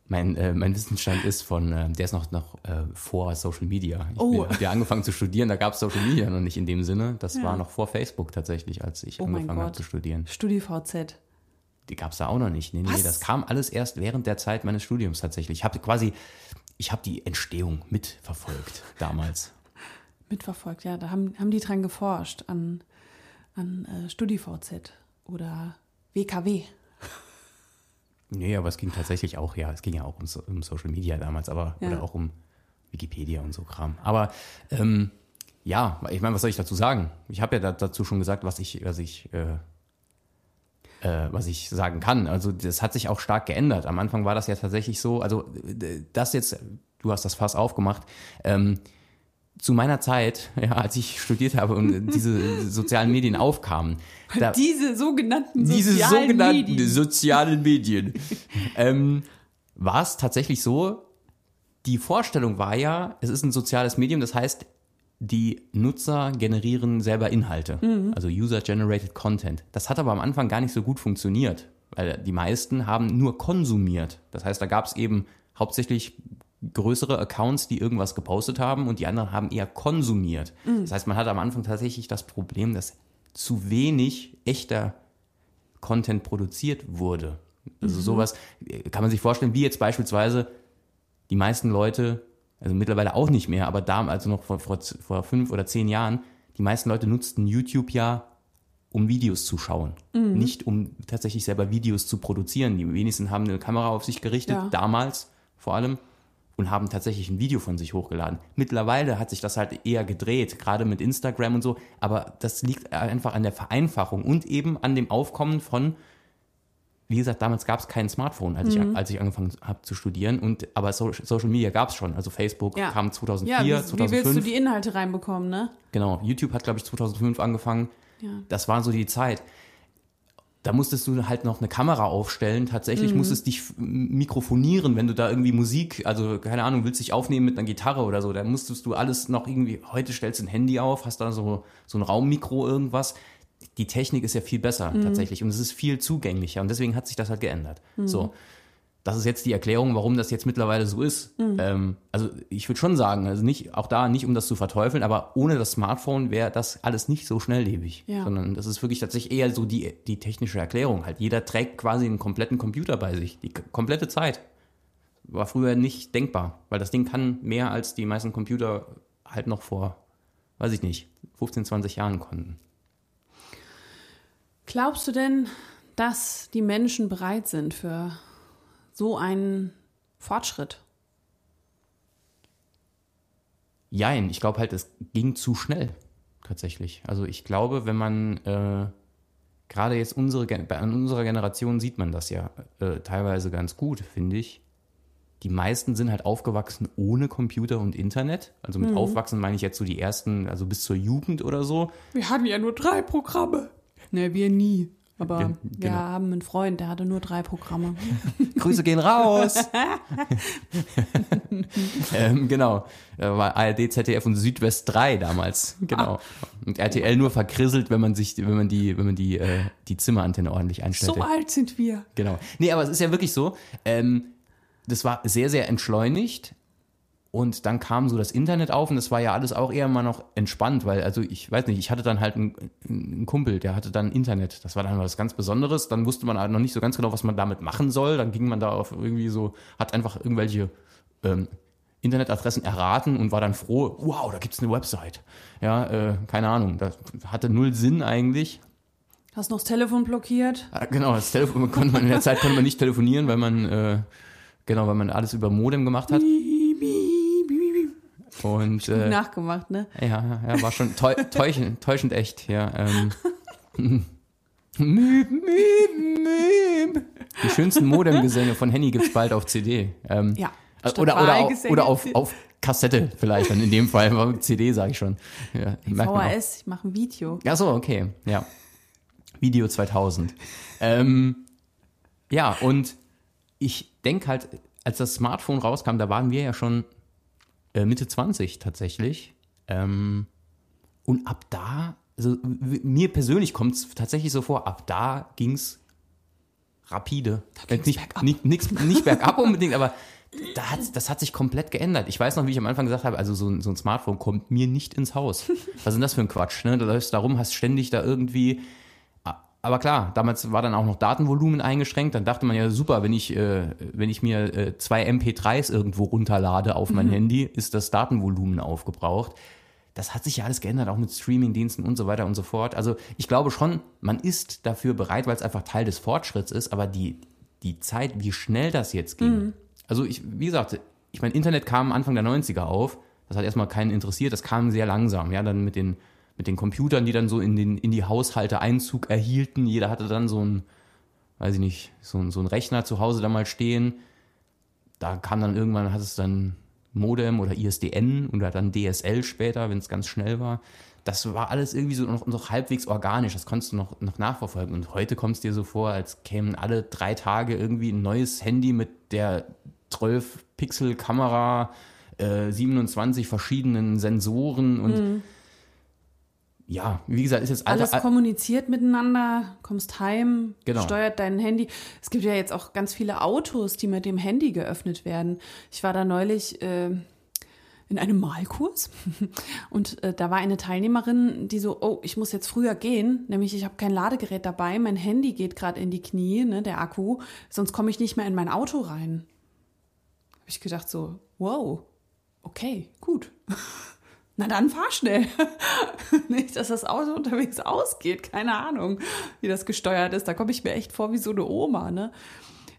S2: Mein, äh, mein Wissensstand ist von, äh, der ist noch, noch äh, vor Social Media. Ich
S1: Oh.
S2: habe ja angefangen zu studieren, da gab es Social Media noch nicht in dem Sinne. Das
S1: Ja.
S2: war noch vor Facebook tatsächlich, als ich
S1: Oh
S2: angefangen habe zu studieren.
S1: StudiVZ.
S2: Die gab es da auch noch nicht. Nee, nee,
S1: Was?
S2: das kam alles erst während der Zeit meines Studiums tatsächlich. Ich habe quasi, ich habe die Entstehung mitverfolgt damals.
S1: Mitverfolgt, ja. Da haben, haben die dran geforscht an, an äh, StudiVZ oder WKW.
S2: Nee, aber es ging tatsächlich auch, ja, es ging ja auch um, um Social Media damals, aber
S1: Ja.
S2: oder auch um Wikipedia und so Kram. Aber ähm, ja, ich meine, was soll ich dazu sagen? Ich habe ja da, dazu schon gesagt, was ich, was ich, äh, äh, was ich sagen kann. Also das hat sich auch stark geändert. Am Anfang war das ja tatsächlich so, also das jetzt, du hast das Fass aufgemacht. Ähm, zu meiner Zeit, ja, als ich studiert habe und diese sozialen Medien aufkamen, da,
S1: Diese sogenannten
S2: diese
S1: sozialen
S2: sogenannten
S1: Medien.
S2: sozialen Medien. ähm, war es tatsächlich so, die Vorstellung war ja, es ist ein soziales Medium, das heißt, die Nutzer generieren selber Inhalte,
S1: Mhm.
S2: also User-Generated Content. Das hat aber am Anfang gar nicht so gut funktioniert, weil die meisten haben nur konsumiert. Das heißt, da gab es eben hauptsächlich größere Accounts, die irgendwas gepostet haben und die anderen haben eher konsumiert.
S1: Mhm.
S2: Das heißt, man hatte am Anfang tatsächlich das Problem, dass zu wenig echter Content produziert wurde. Also sowas äh, kann man sich vorstellen, wie jetzt beispielsweise die meisten Leute, also mittlerweile auch nicht mehr, aber damals, also noch vor, vor, vor fünf oder zehn Jahren, die meisten Leute nutzten YouTube ja, um Videos zu schauen. Nicht um tatsächlich selber Videos zu produzieren. Die wenigsten haben eine Kamera auf sich gerichtet,
S1: Ja.
S2: damals vor allem, und haben tatsächlich ein Video von sich hochgeladen. Mittlerweile hat sich das halt eher gedreht, gerade mit Instagram und so, aber das liegt einfach an der Vereinfachung und eben an dem Aufkommen von wie gesagt, damals gab es kein Smartphone, als, ich, als ich angefangen habe zu studieren. Und, aber so, Social Media gab es schon. Also Facebook
S1: Ja.
S2: kam 2004,
S1: Ja, wie, wie
S2: 2005.
S1: willst du die Inhalte reinbekommen, ne?
S2: Genau, YouTube hat, glaube ich, 2005 angefangen.
S1: Ja.
S2: Das war so die Zeit. Da musstest du halt noch eine Kamera aufstellen. Tatsächlich
S1: Mhm.
S2: musstest dich mikrofonieren, wenn du da irgendwie Musik, also keine Ahnung, willst dich aufnehmen mit einer Gitarre oder so. Da musstest du alles noch irgendwie, heute stellst du ein Handy auf, hast da so, so ein Raummikro, irgendwas. Die Technik ist ja viel besser
S1: Mhm.
S2: tatsächlich und es ist viel zugänglicher und deswegen hat sich das halt geändert. So. Das ist jetzt die Erklärung, warum das jetzt mittlerweile so ist.
S1: Mhm.
S2: Ähm, also ich würde schon sagen, also nicht, auch da nicht, um das zu verteufeln, aber ohne das Smartphone wäre das alles nicht so schnelllebig.
S1: Ja.
S2: Sondern das ist wirklich tatsächlich eher so die, die technische Erklärung. Halt, jeder trägt quasi einen kompletten Computer bei sich, die komplette Zeit. War früher nicht denkbar, weil das Ding kann mehr als die meisten Computer halt noch vor, weiß ich nicht, 15, 20 Jahren konnten.
S1: Glaubst du denn, dass die Menschen bereit sind für so einen Fortschritt?
S2: Jein, ich glaube halt, es ging zu schnell, tatsächlich. Also ich glaube, wenn man äh, gerade jetzt unsere, an unserer Generation sieht man das ja äh, teilweise ganz gut, finde ich. Die meisten sind halt aufgewachsen ohne Computer und Internet. Also mit aufwachsen meine ich jetzt so die ersten, also bis zur Jugend oder so.
S1: Wir hatten ja nur drei Programme. Ne, wir nie. Aber
S2: Gen-
S1: wir
S2: genau.
S1: haben einen Freund, der hatte nur drei Programme.
S2: Grüße gehen raus. ähm, genau. War ARD, ZDF und Südwest 3 damals. Genau. Und RTL nur verkrisselt, wenn man sich, wenn man die, wenn man die, äh, die Zimmerantenne ordentlich einstellt.
S1: So alt sind wir.
S2: Genau. Nee, aber es ist ja wirklich so, ähm, das war sehr, sehr entschleunigt. Und dann kam so das Internet auf und das war ja alles auch eher mal noch entspannt, weil, also ich weiß nicht, ich hatte dann halt einen, einen Kumpel, der hatte dann Internet. Das war dann was ganz Besonderes. Dann wusste man halt noch nicht so ganz genau, was man damit machen soll. Dann ging man da auf irgendwie so, hat einfach irgendwelche ähm, Internetadressen erraten und war dann froh, wow, da gibt's eine Website. Ja, äh, keine Ahnung, das hatte null Sinn eigentlich.
S1: Hast noch das Telefon blockiert?
S2: Ah, Genau, das Telefon konnte man in der Zeit konnte man nicht telefonieren, weil man äh, genau, weil man alles über Modem gemacht hat. Und äh,
S1: Nachgemacht, ne?
S2: ja, ja, war schon täu täuschend, täuschend echt, ja. Ähm. Müb, müb, müb. Die schönsten Modemgesänge von Henny gibt's bald auf CD. Ähm,
S1: Ja.
S2: äh, Oder, oder, auf, oder auf, auf Kassette vielleicht, dann in dem Fall, CD sage ich schon. Ja.
S1: VHS, ich mache ein Video.
S2: Ach so, okay, ja. Video 2000. ähm, ja, und ich denke halt, als das Smartphone rauskam, da waren wir ja schon äh, Mitte 20 tatsächlich. Ähm, und ab da, also mir persönlich kommt es tatsächlich so vor, ab da ging es rapide.
S1: ging's
S2: nicht,
S1: bergab.
S2: Nicht, nix, nicht bergab unbedingt, aber da hat, das hat sich komplett geändert. Ich weiß noch, wie ich am Anfang gesagt habe, also so, ein- so ein Smartphone kommt mir nicht ins Haus. Was ist denn das für ein Quatsch? Ne? Du läufst da rum, hast ständig da irgendwie. Aber klar, damals war dann auch noch Datenvolumen eingeschränkt. Dann dachte man ja, super, wenn ich, äh, wenn ich mir äh, zwei MP3s irgendwo runterlade auf mein Handy, ist das Datenvolumen aufgebraucht. Das hat sich ja alles geändert, auch mit Streamingdiensten und so weiter und so fort. Also ich glaube schon, man ist dafür bereit, weil es einfach Teil des Fortschritts ist, aber die, die Zeit, wie schnell das jetzt ging. Also ich, wie gesagt, ich meine, Internet kam Anfang der 90er auf. Das hat erstmal keinen interessiert. Das kam sehr langsam. Ja, dann mit den, mit den Computern, die dann so in, den, in die Haushalte Einzug erhielten. Jeder hatte dann so ein, weiß ich nicht, so, so ein Rechner zu Hause da mal stehen. Da kam dann irgendwann, hat es dann Modem oder ISDN oder dann DSL später, wenn es ganz schnell war. Das war alles irgendwie so noch, noch halbwegs organisch. Das konntest du noch, noch nachverfolgen. Und heute kommt es dir so vor, als kämen alle drei Tage irgendwie ein neues Handy mit der 12-Pixel-Kamera, äh, 27 verschiedenen Sensoren und ja, wie gesagt, ist jetzt
S1: Alles
S2: alter,
S1: kommuniziert miteinander, kommst heim,
S2: Genau.
S1: steuert dein Handy. Es gibt ja jetzt auch ganz viele Autos, die mit dem Handy geöffnet werden. Ich war da neulich äh, in einem Malkurs und äh, da war eine Teilnehmerin, die so, oh, ich muss jetzt früher gehen, nämlich ich habe kein Ladegerät dabei, mein Handy geht gerade in die Knie, ne, der Akku, sonst komme ich nicht mehr in mein Auto rein. Habe ich gedacht so, wow, okay, gut. Na dann fahr schnell. Nicht, dass das Auto unterwegs ausgeht. Keine Ahnung, wie das gesteuert ist. Da komme ich mir echt vor wie so eine Oma, ne?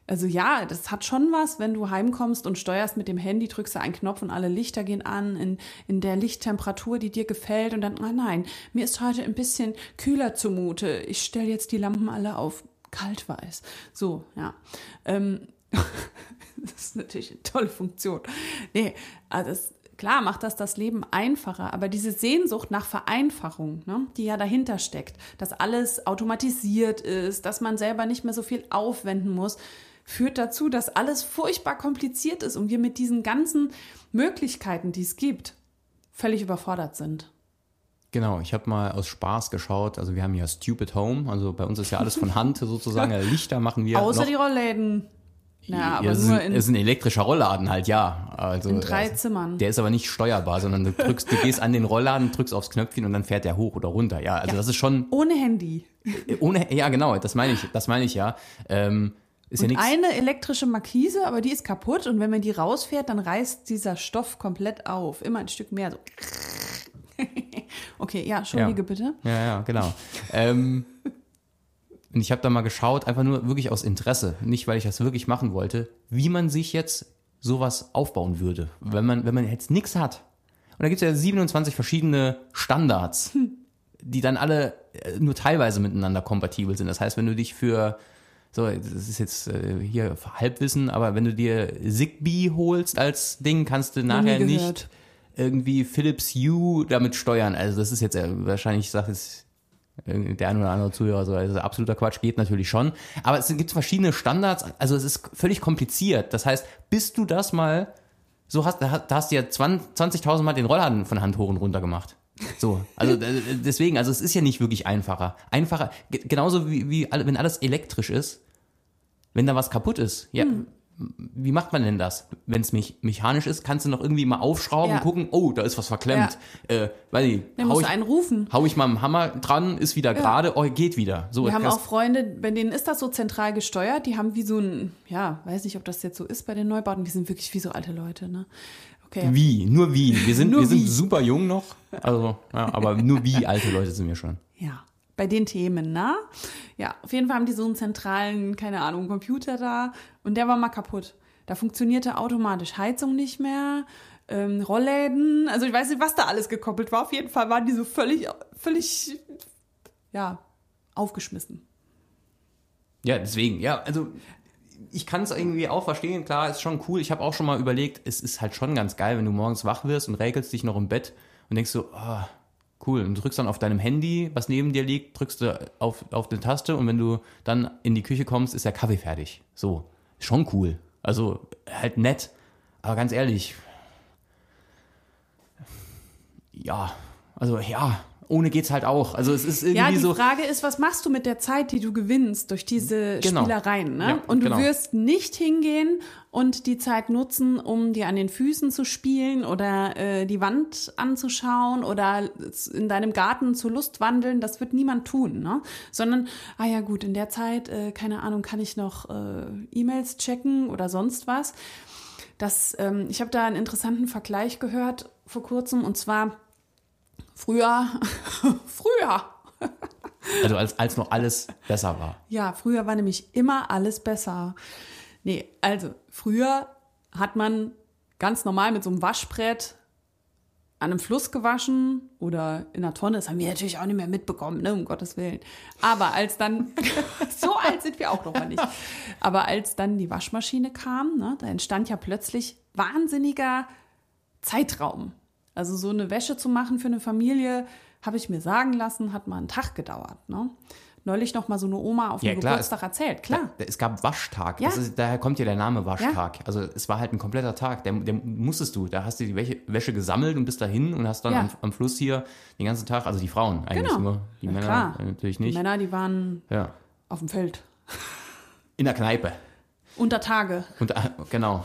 S1: Also ja, das hat schon was, wenn du heimkommst und steuerst mit dem Handy, drückst du einen Knopf und alle Lichter gehen an in, in der Lichttemperatur, die dir gefällt und dann, ah nein, mir ist heute ein bisschen kühler zumute. Ich stelle jetzt die Lampen alle auf kaltweiß. So, ja. Ähm, das ist natürlich eine tolle Funktion. Nee, also das, klar macht das das Leben einfacher, aber diese Sehnsucht nach Vereinfachung, ne, die ja dahinter steckt, dass alles automatisiert ist, dass man selber nicht mehr so viel aufwenden muss, führt dazu, dass alles furchtbar kompliziert ist und wir mit diesen ganzen Möglichkeiten, die es gibt, völlig überfordert sind.
S2: Genau, ich habe mal aus Spaß geschaut. Also wir haben ja Stupid Home, also bei uns ist ja alles von Hand sozusagen. Lichter machen wir
S1: Außer
S2: noch.
S1: die Rollläden. Ja, aber
S2: ja, es, ist
S1: nur
S2: ein,
S1: in,
S2: ist ein elektrischer Rollladen halt, ja. Also,
S1: in drei
S2: äh,
S1: Zimmern.
S2: Der ist aber nicht steuerbar, sondern du drückst, du gehst an den Rollladen, drückst aufs Knöpfchen und dann fährt der hoch oder runter. Ja, also
S1: Ja.
S2: das ist schon
S1: Ohne Handy.
S2: ohne, ja genau, das meine ich, das meine ich ja. Ähm, ist ja
S1: Und
S2: nichts.
S1: eine elektrische Markise, aber die ist kaputt und wenn man die rausfährt, dann reißt dieser Stoff komplett auf. Immer ein Stück mehr. So. okay, ja, entschuldige
S2: Ja.
S1: bitte.
S2: Ja, ja, genau. ähm, und ich habe da mal geschaut, einfach nur wirklich aus Interesse, nicht weil ich das wirklich machen wollte, wie man sich jetzt sowas aufbauen würde, wenn man, wenn man jetzt nichts hat. Und da gibt es ja 27 verschiedene Standards, die dann alle äh, nur teilweise miteinander kompatibel sind. Das heißt, wenn du dich für, so, das ist jetzt äh, hier Halbwissen, aber wenn du dir Zigbee holst als Ding, kannst du nachher nicht irgendwie Philips Hue damit steuern. Also das ist jetzt äh, wahrscheinlich, ich sage jetzt Der eine oder andere Zuhörer so, also absoluter Quatsch geht natürlich schon. Aber es gibt verschiedene Standards, also es ist völlig kompliziert. Das heißt, bis du das mal so hast, da hast du ja 20.000 Mal den Rollladen von Hand hoch und runter gemacht. So, also äh, deswegen, also es ist ja nicht wirklich einfacher. Einfacher, ge- genauso wie, wie wenn alles elektrisch ist, wenn da was kaputt ist, ja,
S1: Hm.
S2: Wie macht man denn das? Wenn es mich mechanisch ist, kannst du noch irgendwie mal aufschrauben
S1: Ja.
S2: und gucken, oh, da ist was verklemmt. Äh, weil ich,
S1: Der
S2: hau ich,
S1: einen rufen.
S2: hau ich mal einen Hammer dran, ist wieder gerade, oh, geht wieder. So,
S1: Wir haben auch Freunde, bei denen ist das so zentral gesteuert. Die haben wie so ein, ja, weiß nicht, ob das jetzt so ist bei den Neubauten. Wir sind wirklich wie so alte Leute, ne? Okay.
S2: Wie? Nur wie? Wir sind,
S1: Nur
S2: wir sind
S1: wie.
S2: super jung noch. Also, ja, aber nur wie alte Leute sind wir schon.
S1: Ja, bei den Themen, ne? Ja, auf jeden Fall haben die so einen zentralen, keine Ahnung, Computer da und der war mal kaputt. Da funktionierte automatisch Heizung nicht mehr, ähm, Rollläden, also ich weiß nicht, was da alles gekoppelt war. Auf jeden Fall waren die so völlig, völlig, ja, aufgeschmissen.
S2: Ja, deswegen, ja, also ich kann es irgendwie auch verstehen, klar, ist schon cool. Ich habe auch schon mal überlegt, es ist halt schon ganz geil, wenn du morgens wach wirst und räkelst dich noch im Bett und denkst so, ah, cool. Und du drückst dann auf deinem Handy, was neben dir liegt, drückst du auf, auf eine Taste und wenn du dann in die Küche kommst, ist der Kaffee fertig. So, schon cool. Also halt nett. Aber ganz ehrlich, ja, also ja, ohne geht's halt auch. Also es ist irgendwie
S1: Ja, die
S2: so.
S1: Frage ist, was machst du mit der Zeit, die du gewinnst durch diese
S2: Genau.
S1: Spielereien? Ne?
S2: Ja,
S1: und du
S2: genau.
S1: wirst nicht hingehen und die Zeit nutzen, um dir an den Füßen zu spielen oder äh, die Wand anzuschauen oder in deinem Garten zu Lust wandeln. Das wird niemand tun, ne? Sondern, ah ja gut, in der Zeit, äh, keine Ahnung, kann ich noch äh, E-Mails checken oder sonst was. Das, ähm, ich habe da einen interessanten Vergleich gehört vor kurzem und zwar früher, früher,
S2: Also als, als noch alles besser war.
S1: Ja, früher war nämlich immer alles besser. Nee, also früher hat man ganz normal mit so einem Waschbrett an einem Fluss gewaschen oder in einer Tonne. Das haben wir natürlich auch nicht mehr mitbekommen, ne, um Gottes Willen. Aber als dann, so alt sind wir auch noch mal nicht. Aber als dann die Waschmaschine kam, ne, da entstand ja plötzlich wahnsinniger Zeitraum. Also so eine Wäsche zu machen für eine Familie, habe ich mir sagen lassen, hat mal einen Tag gedauert. Ne? Neulich noch mal so eine Oma auf
S2: Ja,
S1: dem
S2: klar,
S1: Geburtstag erzählt. Klar.
S2: Da- Es gab Waschtag.
S1: Ja.
S2: Ist, daher kommt ja der Name Waschtag. Also es war halt ein kompletter Tag. Der, der musstest du. Da hast du die Wäsche, Wäsche gesammelt und bist dahin und hast dann
S1: Ja.
S2: am, am Fluss hier den ganzen Tag, also die Frauen eigentlich
S1: Genau.
S2: nur. Die
S1: Ja,
S2: Männer
S1: klar.
S2: natürlich
S1: Die
S2: nicht.
S1: Männer, die waren
S2: Ja.
S1: auf dem Feld.
S2: In der Kneipe.
S1: Unter Tage.
S2: Und äh, genau.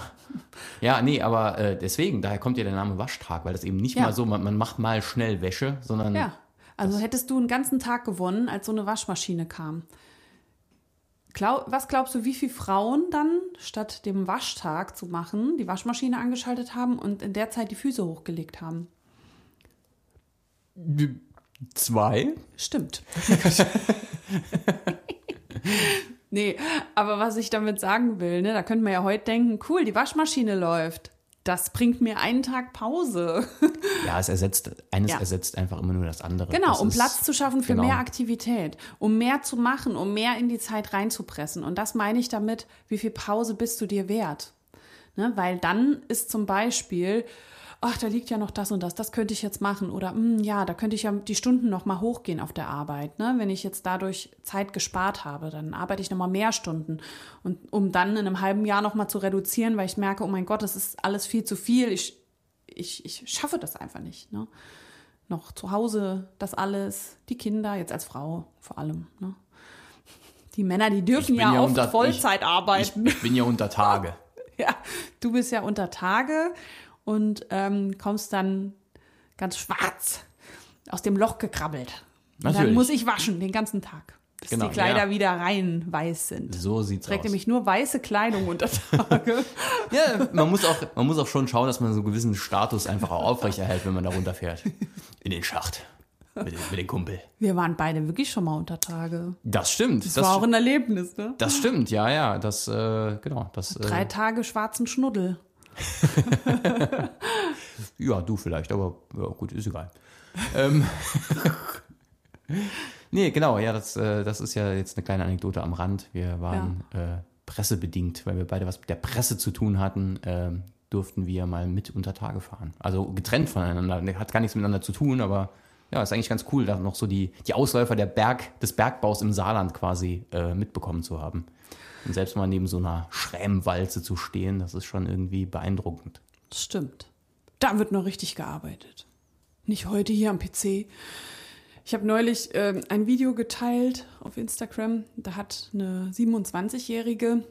S2: Ja, nee, aber äh, deswegen, daher kommt ja der Name Waschtag, weil das eben nicht
S1: Ja.
S2: mal so, man, man macht mal schnell Wäsche, sondern
S1: Ja. Also hättest du einen ganzen Tag gewonnen, als so eine Waschmaschine kam. Glaub, was glaubst du, wie viele Frauen dann statt dem Waschtag zu machen, die Waschmaschine angeschaltet haben und in der Zeit die Füße hochgelegt haben?
S2: zwei.
S1: Stimmt. nee, aber was ich damit sagen will, ne, da könnte man ja heute denken, cool, die Waschmaschine läuft. Das bringt mir einen Tag Pause.
S2: Ja, es ersetzt, eines
S1: Ja.
S2: ersetzt einfach immer nur das andere.
S1: Genau,
S2: das
S1: um
S2: ist-
S1: Platz zu schaffen für
S2: genau.
S1: mehr Aktivität, um mehr zu machen, um mehr in die Zeit reinzupressen. Und das meine ich damit, wie viel Pause bist du dir wert? Ne? Weil dann ist zum Beispiel, ach, da liegt ja noch das und das, das könnte ich jetzt machen. Oder "Hm, ja, da könnte ich ja die Stunden noch mal hochgehen auf der Arbeit. Ne? Wenn ich jetzt dadurch Zeit gespart habe, dann arbeite ich noch mal mehr Stunden. Und um dann in einem halben Jahr noch mal zu reduzieren, weil ich merke, oh mein Gott, das ist alles viel zu viel. Ich, ich, ich schaffe das einfach nicht. Ne? noch zu Hause das alles, die Kinder, jetzt als Frau vor allem. Ne? Die Männer, die dürfen ja,
S2: ja
S1: oft
S2: unter-
S1: Vollzeit
S2: Ich
S1: arbeiten.
S2: bin ja unter Tage.
S1: Ja, du bist ja unter Tage und ähm, kommst dann ganz schwarz aus dem Loch gekrabbelt. Und dann
S2: Natürlich.
S1: muss ich waschen den ganzen Tag, bis
S2: Genau,
S1: die Kleider
S2: ja.
S1: wieder rein weiß sind.
S2: So sieht's
S1: Trägt
S2: aus.
S1: nämlich nur weiße Kleidung unter Tage.
S2: Ja, man muss, auch, man muss auch schon schauen, dass man so einen gewissen Status einfach auch aufrechterhält, wenn man da runterfährt. In den Schacht. Mit, mit dem Kumpel.
S1: Wir waren beide wirklich schon mal unter Tage.
S2: Das stimmt.
S1: Das,
S2: Das,
S1: war auch ein Erlebnis, ne?
S2: das stimmt, ja, ja. Das, äh, genau. Das,
S1: Drei
S2: äh,
S1: Tage schwarzen Schnuddel.
S2: ja, du vielleicht, aber ja, gut, ist egal. ähm, nee, genau, ja, das, äh, das ist ja jetzt eine kleine Anekdote am Rand. Wir waren äh, pressebedingt, weil wir beide was mit der Presse zu tun hatten, ähm, durften wir mal mit unter Tage fahren. Also getrennt voneinander. Hat gar nichts miteinander zu tun, aber ja, ist eigentlich ganz cool, da noch so die, die Ausläufer der Berg, des Bergbaus im Saarland quasi äh, mitbekommen zu haben. Und selbst mal neben so einer Schrämwalze zu stehen, das ist schon irgendwie beeindruckend.
S1: Das stimmt. Da wird noch richtig gearbeitet. Nicht heute hier am PC. Ich habe neulich äh, ein Video geteilt auf Instagram. Da hat eine 27-Jährige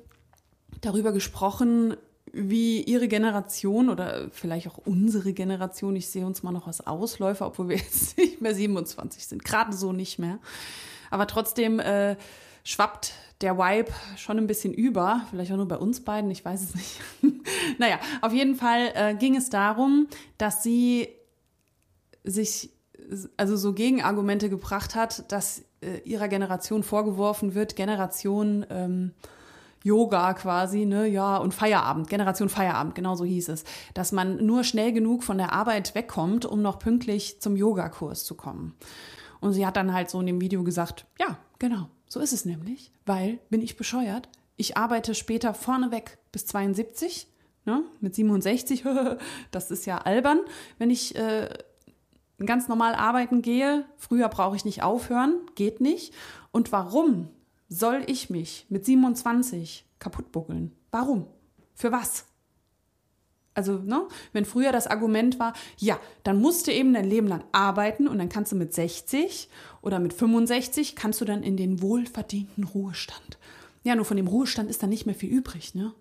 S1: darüber gesprochen, wie ihre Generation oder vielleicht auch unsere Generation, ich sehe uns mal noch als Ausläufer, obwohl wir jetzt nicht mehr 27 sind, gerade so nicht mehr. Aber trotzdem äh, schwappt der Vibe schon ein bisschen über, vielleicht auch nur bei uns beiden, ich weiß es nicht. naja, auf jeden Fall äh, ging es darum, dass sie sich also so Gegenargumente gebracht hat, dass äh, ihrer Generation vorgeworfen wird, Generation ähm, Yoga quasi, ne, ja, und Feierabend, Generation Feierabend, genau so hieß es, dass man nur schnell genug von der Arbeit wegkommt, um noch pünktlich zum Yogakurs zu kommen. Und sie hat dann halt so in dem Video gesagt, ja, genau, so ist es nämlich, weil, bin ich bescheuert, ich arbeite später vorneweg bis 72, ne, mit 67, das ist ja albern, wenn ich äh, ganz normal arbeiten gehe, früher brauche ich nicht aufhören, geht nicht. Und warum soll ich mich mit 27 kaputtbuckeln? Warum? Für was? Also, ne, wenn früher das Argument war, ja, dann musst du eben dein Leben lang arbeiten und dann kannst du mit 60 oder mit 65 kannst du dann in den wohlverdienten Ruhestand. Ja, nur von dem Ruhestand ist dann nicht mehr viel übrig, ne?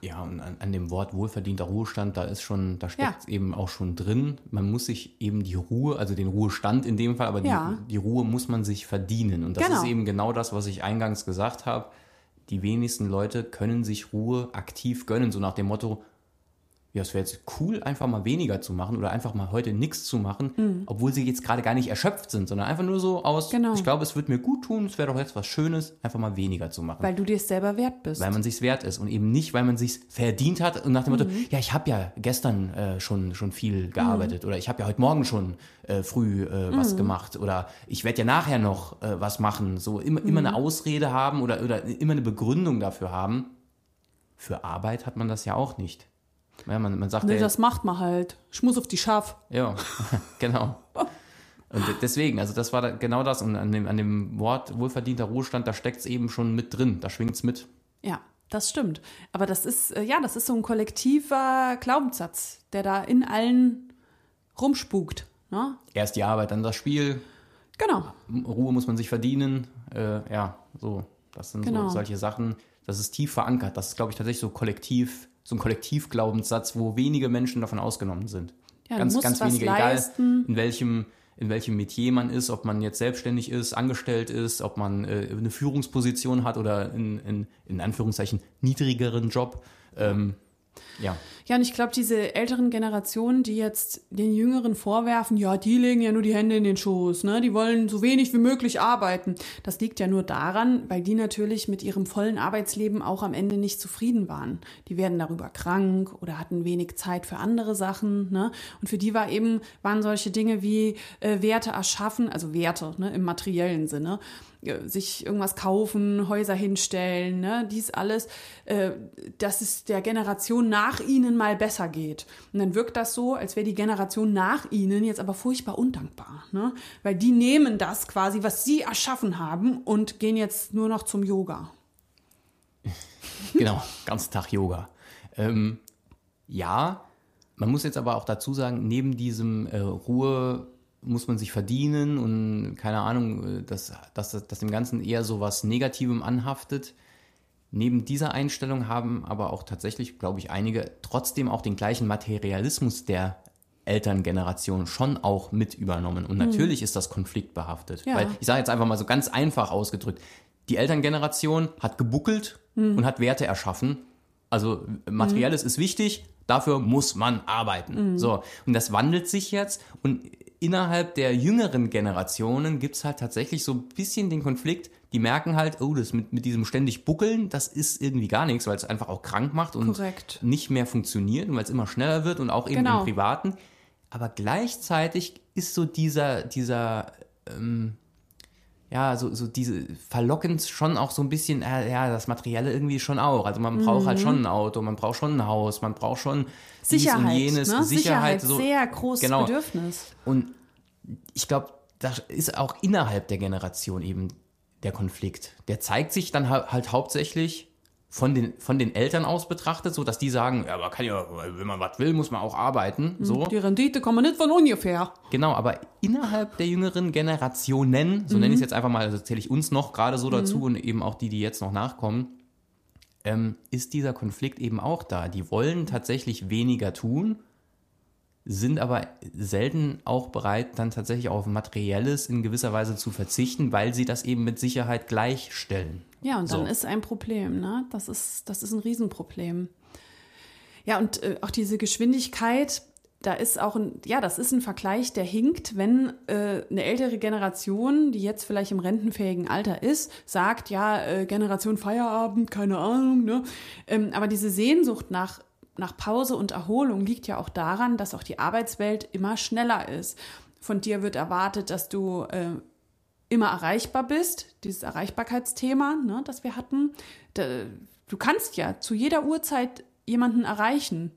S2: Ja, und an, an, dem Wort wohlverdienter Ruhestand, da ist schon, da steckt ja. eben auch schon drin. Man muss sich eben die Ruhe, also den Ruhestand in dem Fall, aber ja. die, die, Ruhe muss man sich verdienen. Und das genau. ist eben genau das, was ich eingangs gesagt habe. Die wenigsten Leute können sich Ruhe aktiv gönnen, so nach dem Motto, ja, es wäre jetzt cool, einfach mal weniger zu machen oder einfach mal heute nichts zu machen, mhm. obwohl sie jetzt gerade gar nicht erschöpft sind, sondern einfach nur so aus, genau. ich glaube, es wird mir gut tun, es wäre doch jetzt was Schönes, einfach mal weniger zu machen.
S1: Weil du dir es selber wert bist.
S2: Weil man sich wert ist und eben nicht, weil man sich verdient hat und nach dem mhm. Motto, ja, ich habe ja gestern äh, schon, schon viel gearbeitet mhm. oder ich habe ja heute Morgen schon äh, früh äh, was mhm. gemacht oder ich werde ja nachher noch äh, was machen. So immer, immer eine mhm. Ausrede haben oder, oder immer eine Begründung dafür haben. Für Arbeit hat man das ja auch nicht. Ja, man, man sagt
S1: nee, ja, das macht man halt. Ich muss auf die Schaf.
S2: Ja, genau. Und deswegen, also das war da genau das. Und an dem, an dem Wort wohlverdienter Ruhestand, da steckt es eben schon mit drin, da schwingt es mit.
S1: Ja, das stimmt. Aber das ist, äh, ja, das ist so ein kollektiver Glaubenssatz, der da in allen rumspukt. Ne?
S2: Erst die Arbeit, dann das Spiel.
S1: Genau.
S2: Ruhe muss man sich verdienen. Äh, ja, so. Das sind genau. so solche Sachen. Das ist tief verankert. Das ist, glaube ich, tatsächlich so kollektiv so ein Kollektivglaubenssatz, wo wenige Menschen davon ausgenommen sind.
S1: Ja, ganz, ganz wenige, egal
S2: in welchem, in welchem Metier man ist, ob man jetzt selbstständig ist, angestellt ist, ob man äh, eine Führungsposition hat oder in, in, in Anführungszeichen niedrigeren Job. Ähm, ja.
S1: Ja, und ich glaube, diese älteren Generationen, die jetzt den Jüngeren vorwerfen, ja, die legen ja nur die Hände in den Schoß, ne? Die wollen so wenig wie möglich arbeiten. Das liegt ja nur daran, weil die natürlich mit ihrem vollen Arbeitsleben auch am Ende nicht zufrieden waren. Die werden darüber krank oder hatten wenig Zeit für andere Sachen, ne? Und für die war eben, waren solche Dinge wie äh, Werte erschaffen, also Werte, ne, im materiellen Sinne sich irgendwas kaufen, Häuser hinstellen, ne, dies alles, äh, dass es der Generation nach ihnen mal besser geht. Und dann wirkt das so, als wäre die Generation nach ihnen jetzt aber furchtbar undankbar, ne? weil die nehmen das quasi, was sie erschaffen haben und gehen jetzt nur noch zum Yoga.
S2: genau, ganzen Tag Yoga. Ähm, ja, man muss jetzt aber auch dazu sagen, neben diesem äh, Ruhe muss man sich verdienen und keine Ahnung, äh, dass, dass, dass dem Ganzen eher so was Negativem anhaftet. Neben dieser Einstellung haben aber auch tatsächlich, glaube ich, einige trotzdem auch den gleichen Materialismus der Elterngeneration schon auch mit übernommen. Und natürlich mhm. ist das konfliktbehaftet. Ja. Weil ich sage jetzt einfach mal so ganz einfach ausgedrückt, die Elterngeneration hat gebuckelt mhm. und hat Werte erschaffen. Also Materielles mhm. ist wichtig, dafür muss man arbeiten. Mhm. So. Und das wandelt sich jetzt und innerhalb der jüngeren Generationen gibt es halt tatsächlich so ein bisschen den Konflikt, die merken halt, oh, das mit, mit diesem ständig Buckeln, das ist irgendwie gar nichts, weil es einfach auch krank macht und
S1: Korrekt.
S2: nicht mehr funktioniert und weil es immer schneller wird und auch eben genau. im Privaten. Aber gleichzeitig ist so dieser, dieser, ähm, ja, so, so diese verlockend schon auch so ein bisschen, äh, ja, das Materielle irgendwie schon auch. Also man braucht halt mhm. halt schon ein Auto, man braucht schon ein Haus, man braucht schon
S1: Sicherheit,
S2: dies und jenes.
S1: Ne?
S2: Sicherheit,
S1: Sicherheit so, sehr großes genau. Bedürfnis.
S2: Und ich glaube, da ist auch innerhalb der Generation eben der Konflikt. Der zeigt sich dann halt hauptsächlich von den, von den Eltern aus betrachtet, so dass die sagen, ja, man kann ja, wenn man was will, muss man auch arbeiten. So.
S1: Die Rendite kommt nicht von ungefähr.
S2: Genau, aber innerhalb der jüngeren Generationen, so mhm. nenne ich es jetzt einfach mal, also zähle ich uns noch gerade so dazu mhm. und eben auch die, die jetzt noch nachkommen, ähm, ist dieser Konflikt eben auch da. Die wollen tatsächlich weniger tun, sind aber selten auch bereit, dann tatsächlich auf Materielles in gewisser Weise zu verzichten, weil sie das eben mit Sicherheit gleichstellen.
S1: Ja, und dann so. ist ein Problem, ne? Das ist, das ist ein Riesenproblem. Ja, und äh, auch diese Geschwindigkeit, da ist auch ein, ja, das ist ein Vergleich, der hinkt, wenn äh, eine ältere Generation, die jetzt vielleicht im rentenfähigen Alter ist, sagt, ja, äh, Generation Feierabend, keine Ahnung, ne? Ähm, aber diese Sehnsucht nach, nach Pause und Erholung liegt ja auch daran, dass auch die Arbeitswelt immer schneller ist. Von dir wird erwartet, dass du äh, immer erreichbar bist, dieses Erreichbarkeitsthema, ne, das wir hatten. du kannst ja zu jeder Uhrzeit jemanden erreichen.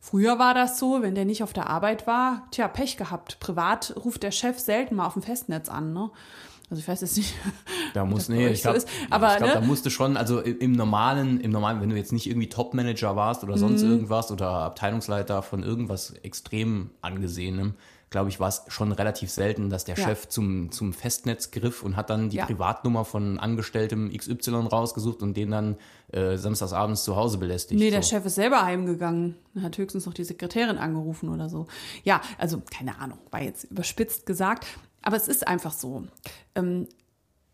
S1: Früher war das so, wenn der nicht auf der Arbeit war, tja, Pech gehabt. Privat ruft der Chef selten mal auf dem Festnetz an, ne? Also ich weiß jetzt nicht.
S2: Da muss nee, ich glaube, so aber ich glaub, ne? da musste schon, also im normalen, im normalen, wenn du jetzt nicht irgendwie Topmanager warst oder sonst mhm. irgendwas oder Abteilungsleiter von irgendwas extrem angesehenem, glaube ich, war es schon relativ selten, dass der ja. Chef zum, zum Festnetz griff und hat dann die ja. Privatnummer von Angestelltem XY rausgesucht und den dann äh, samstagsabends zu Hause belästigt.
S1: Nee, der so. Chef ist selber heimgegangen. Hat höchstens noch die Sekretärin angerufen oder so. Ja, also keine Ahnung, war jetzt überspitzt gesagt. Aber es ist einfach so. Ähm,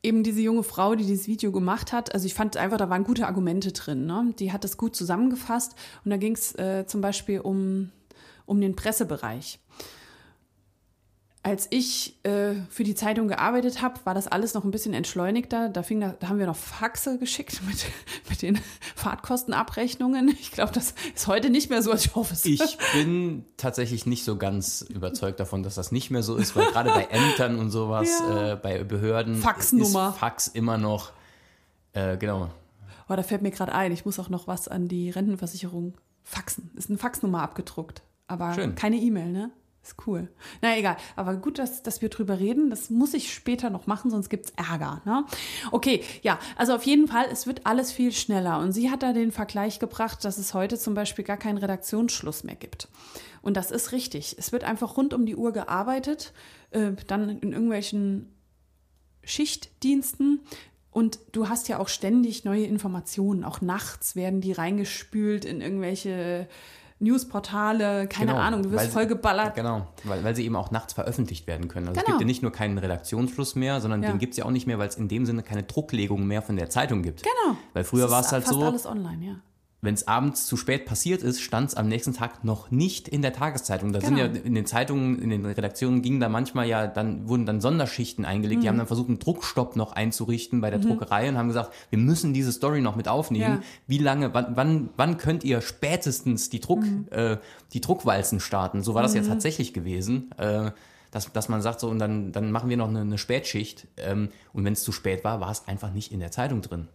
S1: eben diese junge Frau, die dieses Video gemacht hat, also ich fand einfach, da waren gute Argumente drin. Ne? Die hat das gut zusammengefasst und da ging es äh, zum Beispiel um, um den Pressebereich als ich äh, für die Zeitung gearbeitet habe, war das alles noch ein bisschen entschleunigter. Da, fing da, da haben wir noch Faxe geschickt mit, mit den Fahrtkostenabrechnungen. Ich glaube, das ist heute nicht mehr so.
S2: Ich hoffe es. Ich bin tatsächlich nicht so ganz überzeugt davon, dass das nicht mehr so ist, weil gerade bei Ämtern und sowas, ja. äh, bei Behörden
S1: Faxnummer.
S2: ist Fax immer noch, äh, genau.
S1: Oh, da fällt mir gerade ein, ich muss auch noch was an die Rentenversicherung faxen. Ist eine Faxnummer abgedruckt, aber Schön. keine E-Mail, ne? Ist cool. Na egal, aber gut, dass, dass wir drüber reden. Das muss ich später noch machen, sonst gibt's Ärger. Ne? Okay, ja, also auf jeden Fall, es wird alles viel schneller. Und sie hat da den Vergleich gebracht, dass es heute zum Beispiel gar keinen Redaktionsschluss mehr gibt. Und das ist richtig. Es wird einfach rund um die Uhr gearbeitet, äh, dann in irgendwelchen Schichtdiensten. Und du hast ja auch ständig neue Informationen. Auch nachts werden die reingespült in irgendwelche Newsportale, keine genau, Ahnung, du wirst vollgeballert.
S2: Genau, weil, weil sie eben auch nachts veröffentlicht werden können. Also genau. es gibt ja nicht nur keinen Redaktionsschluss mehr, sondern ja. den gibt es ja auch nicht mehr, weil es in dem Sinne keine Drucklegung mehr von der Zeitung gibt.
S1: Genau.
S2: Weil früher war es halt fast so.
S1: alles online, ja
S2: wenn es abends zu spät passiert ist, stand es am nächsten Tag noch nicht in der Tageszeitung. Da genau. sind ja in den Zeitungen, in den Redaktionen gingen da manchmal ja, dann wurden dann Sonderschichten eingelegt. Mhm. Die haben dann versucht, einen Druckstopp noch einzurichten bei der mhm. Druckerei und haben gesagt, wir müssen diese Story noch mit aufnehmen. Ja. Wie lange, wann, wann, wann könnt ihr spätestens die Druck, mhm. äh, die Druckwalzen starten? So war das ja mhm. tatsächlich gewesen. Äh, dass, dass man sagt so, und dann, dann machen wir noch eine, eine Spätschicht. Ähm, und wenn es zu spät war, war es einfach nicht in der Zeitung drin.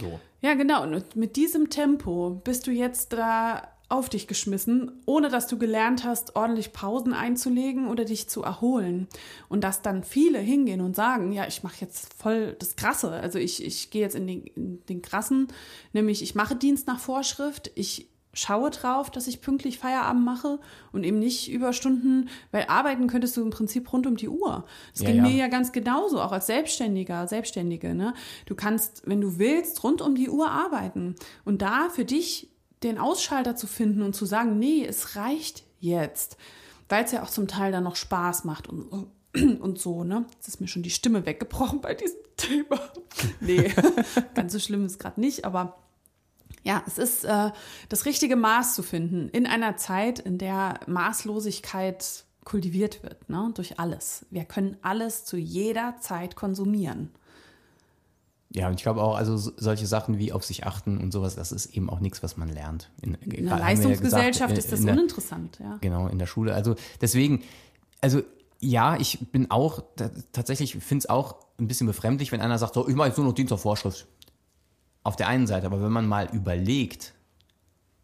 S2: So.
S1: Ja, genau. Und mit diesem Tempo bist du jetzt da auf dich geschmissen, ohne dass du gelernt hast, ordentlich Pausen einzulegen oder dich zu erholen. Und dass dann viele hingehen und sagen, ja, ich mache jetzt voll das Krasse. Also ich, ich gehe jetzt in den, in den Krassen, nämlich ich mache Dienst nach Vorschrift, ich schaue drauf, dass ich pünktlich Feierabend mache und eben nicht Überstunden, weil arbeiten könntest du im Prinzip rund um die Uhr. Das ja, ging ja. mir ja ganz genauso, auch als Selbstständiger, Selbstständige. Ne? Du kannst, wenn du willst, rund um die Uhr arbeiten und da für dich den Ausschalter zu finden und zu sagen, nee, es reicht jetzt, weil es ja auch zum Teil dann noch Spaß macht und, und so, ne? Jetzt ist mir schon die Stimme weggebrochen bei diesem Thema. Nee, ganz so schlimm ist gerade nicht, aber ja, es ist äh, das richtige Maß zu finden in einer Zeit, in der Maßlosigkeit kultiviert wird, ne? durch alles. Wir können alles zu jeder Zeit konsumieren.
S2: Ja, und ich glaube auch, also solche Sachen wie auf sich achten und sowas, das ist eben auch nichts, was man lernt.
S1: In, in einer Leistungsgesellschaft ja gesagt, ist das der, uninteressant, ja.
S2: Genau, in der Schule. Also deswegen, also ja, ich bin auch, tatsächlich finde es auch ein bisschen befremdlich, wenn einer sagt, so, ich mache jetzt nur noch Dienst auf Vorschrift. Auf der einen Seite, aber wenn man mal überlegt,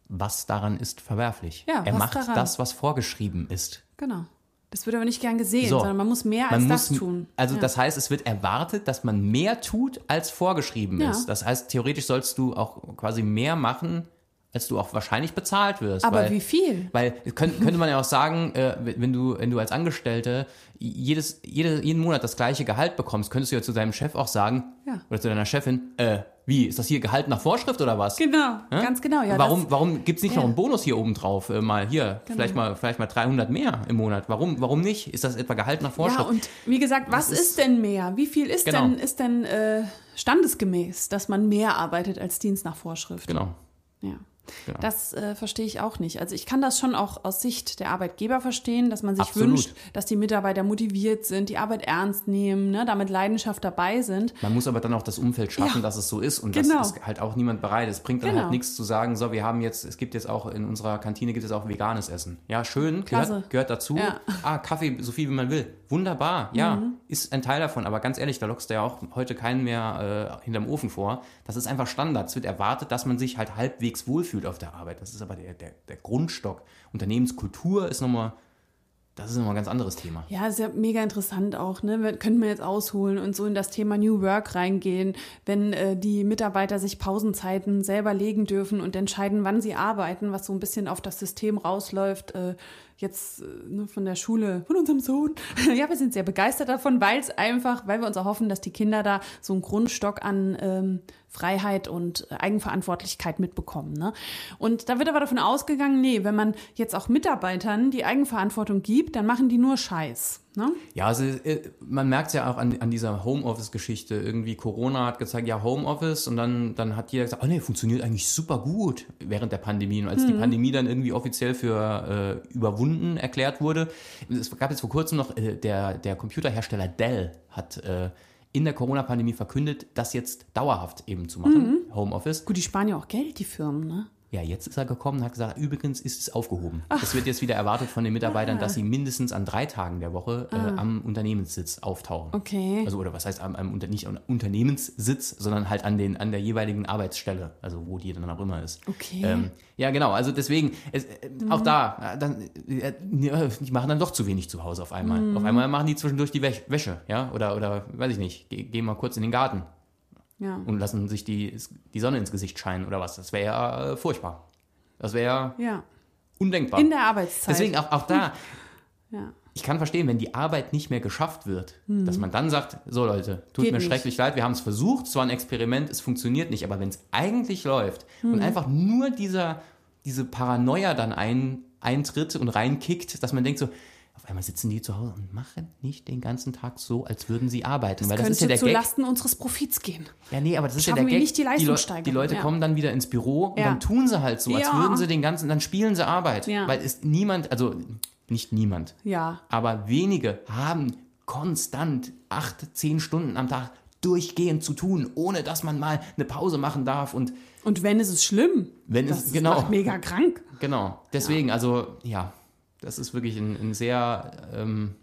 S2: was daran ist verwerflich. Ja, er macht daran? das, was vorgeschrieben ist.
S1: Genau. Das wird aber nicht gern gesehen,
S2: So.
S1: sondern man muss mehr als
S2: Man
S1: das
S2: muss,
S1: tun.
S2: Also
S1: ja.
S2: das heißt, es wird erwartet, dass man mehr tut, als vorgeschrieben
S1: Ja.
S2: ist. Das heißt, theoretisch sollst du auch quasi mehr machen, als du auch wahrscheinlich bezahlt wirst.
S1: aber
S2: weil,
S1: wie viel?
S2: Weil könnte, könnte man ja auch sagen, äh, wenn du wenn du als Angestellte jedes jede, jeden Monat das gleiche Gehalt bekommst, könntest du ja zu deinem Chef auch sagen
S1: Ja.
S2: oder zu deiner Chefin, äh, wie ist das hier Gehalt nach Vorschrift oder was?
S1: Genau,
S2: Hä?
S1: ganz genau. Ja,
S2: warum
S1: das,
S2: warum gibt's nicht
S1: Ja. Genau.
S2: noch einen Bonus hier oben drauf? Äh, mal hier, vielleicht mal vielleicht mal 300 mehr im Monat. Warum warum nicht? Ist das etwa Gehalt nach
S1: ja,
S2: Vorschrift?
S1: und wie gesagt, was ist,
S2: ist-
S1: denn mehr? Wie viel ist
S2: Genau.
S1: denn, ist denn äh, standesgemäß, dass man mehr arbeitet als Dienst nach Vorschrift?
S2: genau.
S1: Ja.
S2: Genau.
S1: Das äh, verstehe ich auch nicht. Also ich kann das schon auch aus Sicht der Arbeitgeber verstehen, dass man sich
S2: Absolut.
S1: wünscht, dass die Mitarbeiter motiviert sind, die Arbeit ernst nehmen, ne, da mit Leidenschaft dabei sind.
S2: Man muss aber dann auch das Umfeld schaffen,
S1: Ja.
S2: dass es so ist und
S1: Genau.
S2: das ist halt auch niemand bereit. Es bringt dann
S1: Genau.
S2: halt nichts zu sagen, so, wir haben jetzt, es gibt jetzt auch in unserer Kantine gibt es auch veganes Essen. Ja, schön, gehört, gehört dazu.
S1: Ja. Mhm.
S2: Ah, Kaffee, so viel wie man will. Wunderbar, ja, ist ein Teil davon. Aber ganz ehrlich, da lockst du ja auch heute keinen mehr äh, hinterm Ofen vor. Das ist einfach Standard. Es wird erwartet, dass man sich halt halbwegs wohlfühlt auf der Arbeit. Das ist aber der, der, der Grundstock. Unternehmenskultur ist nochmal, das ist nochmal ein ganz anderes Thema.
S1: Ja, ist ja mega interessant auch, ne? Wir, könnten wir jetzt ausholen und so in das Thema New Work reingehen, wenn äh, die Mitarbeiter sich Pausenzeiten selber legen dürfen und entscheiden, wann sie arbeiten, was so ein bisschen auf das System rausläuft. Äh, jetzt äh, ne, von der Schule, von unserem Sohn. ja, wir sind sehr begeistert davon, weil es einfach, weil wir uns erhoffen, dass die Kinder da so einen Grundstock an ähm, Freiheit und äh, Eigenverantwortlichkeit mitbekommen. Ne? Und da wird aber davon ausgegangen, nee, wenn man jetzt auch Mitarbeitern die Eigenverantwortung gibt, dann machen die nur Scheiß. Ne?
S2: Ja, also äh, man merkt es ja auch an, an dieser Homeoffice-Geschichte. Irgendwie Corona hat gezeigt, ja, Homeoffice und dann, dann hat jeder gesagt, oh nee, funktioniert eigentlich super gut während der Pandemie. Und als
S1: Mhm.
S2: die Pandemie dann irgendwie offiziell für äh, überwunden erklärt wurde, es gab jetzt vor kurzem noch, äh, der, der Computerhersteller Dell hat äh, in der Corona-Pandemie verkündet, das jetzt dauerhaft eben zu machen,
S1: Mhm.
S2: Homeoffice.
S1: Gut, die sparen ja auch Geld, die Firmen, ne?
S2: Ja, jetzt ist er gekommen und hat gesagt, übrigens ist es aufgehoben. Es wird jetzt wieder erwartet von den Mitarbeitern, dass sie mindestens an drei Tagen der Woche äh, am Unternehmenssitz auftauchen.
S1: Okay.
S2: Also oder was heißt am, am Unter, nicht am Unternehmenssitz, sondern halt an den an der jeweiligen Arbeitsstelle, also wo die dann auch immer ist.
S1: Okay.
S2: Ähm, ja, genau. Also deswegen es, äh, auch da, äh, dann, äh, ja, die machen dann doch zu wenig zu Hause auf einmal. Auf einmal machen die zwischendurch die Wäsch- Wäsche, ja, oder oder weiß ich nicht, ge- gehen mal kurz in den Garten
S1: ja.
S2: und lassen sich die die Sonne ins Gesicht scheinen oder was. Das wäre ja äh, furchtbar. Das wäre ja undenkbar.
S1: In der Arbeitszeit.
S2: Deswegen auch, auch da.
S1: Ja.
S2: Ich kann verstehen, wenn die Arbeit nicht mehr geschafft wird, dass man dann sagt, so Leute, tut
S1: Geht
S2: mir
S1: nicht.
S2: schrecklich leid, wir haben es versucht, es war ein Experiment, es funktioniert nicht, aber wenn es eigentlich läuft und einfach nur dieser, diese Paranoia dann ein, eintritt und reinkickt, dass man denkt so, auf einmal sitzen die zu Hause und machen nicht den ganzen Tag so, als würden sie arbeiten. weil das ist ja der
S1: zu
S2: Gag.
S1: Lasten unseres Profits gehen.
S2: Ja, nee, aber das ist ja
S1: Schaffen
S2: der
S1: wir
S2: Gag.
S1: nicht die
S2: Leu-
S1: Leistungssteigerung,
S2: Die Leute
S1: ja.
S2: kommen dann wieder ins Büro und
S1: Ja.
S2: dann tun sie halt so, als
S1: Ja.
S2: würden sie den ganzen, dann spielen sie Arbeit.
S1: Ja.
S2: Weil es niemand, also nicht niemand,
S1: Ja.
S2: aber wenige haben konstant acht, zehn Stunden am Tag durchgehend zu tun, ohne dass man mal eine Pause machen darf und
S1: Und wenn, ist es schlimm.
S2: Wenn
S1: das
S2: es- genau.
S1: macht mega krank.
S2: genau. Deswegen, also ja, das ist wirklich ein, ein sehr ähm,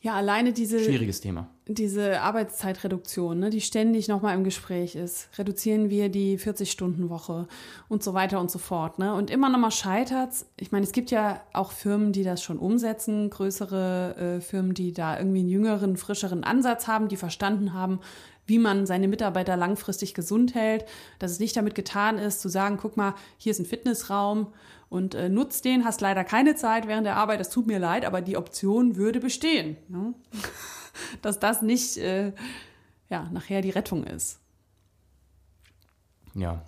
S1: Ja, alleine diese,
S2: schwieriges Thema.
S1: diese Arbeitszeitreduktion, ne, die ständig nochmal im Gespräch ist. Reduzieren wir die 40-Stunden-Woche und so weiter und so fort. Ne? Und immer nochmal scheitert's. Ich meine, es gibt ja auch Firmen, die das schon umsetzen, größere äh, Firmen, die da irgendwie einen jüngeren, frischeren Ansatz haben, die verstanden haben, wie man seine Mitarbeiter langfristig gesund hält, dass es nicht damit getan ist, zu sagen, guck mal, hier ist ein Fitnessraum und äh, nutzt den, hast leider keine Zeit während der Arbeit, das tut mir leid, aber die Option würde bestehen. Ne? Dass das nicht äh, ja, nachher die Rettung ist.
S2: Ja.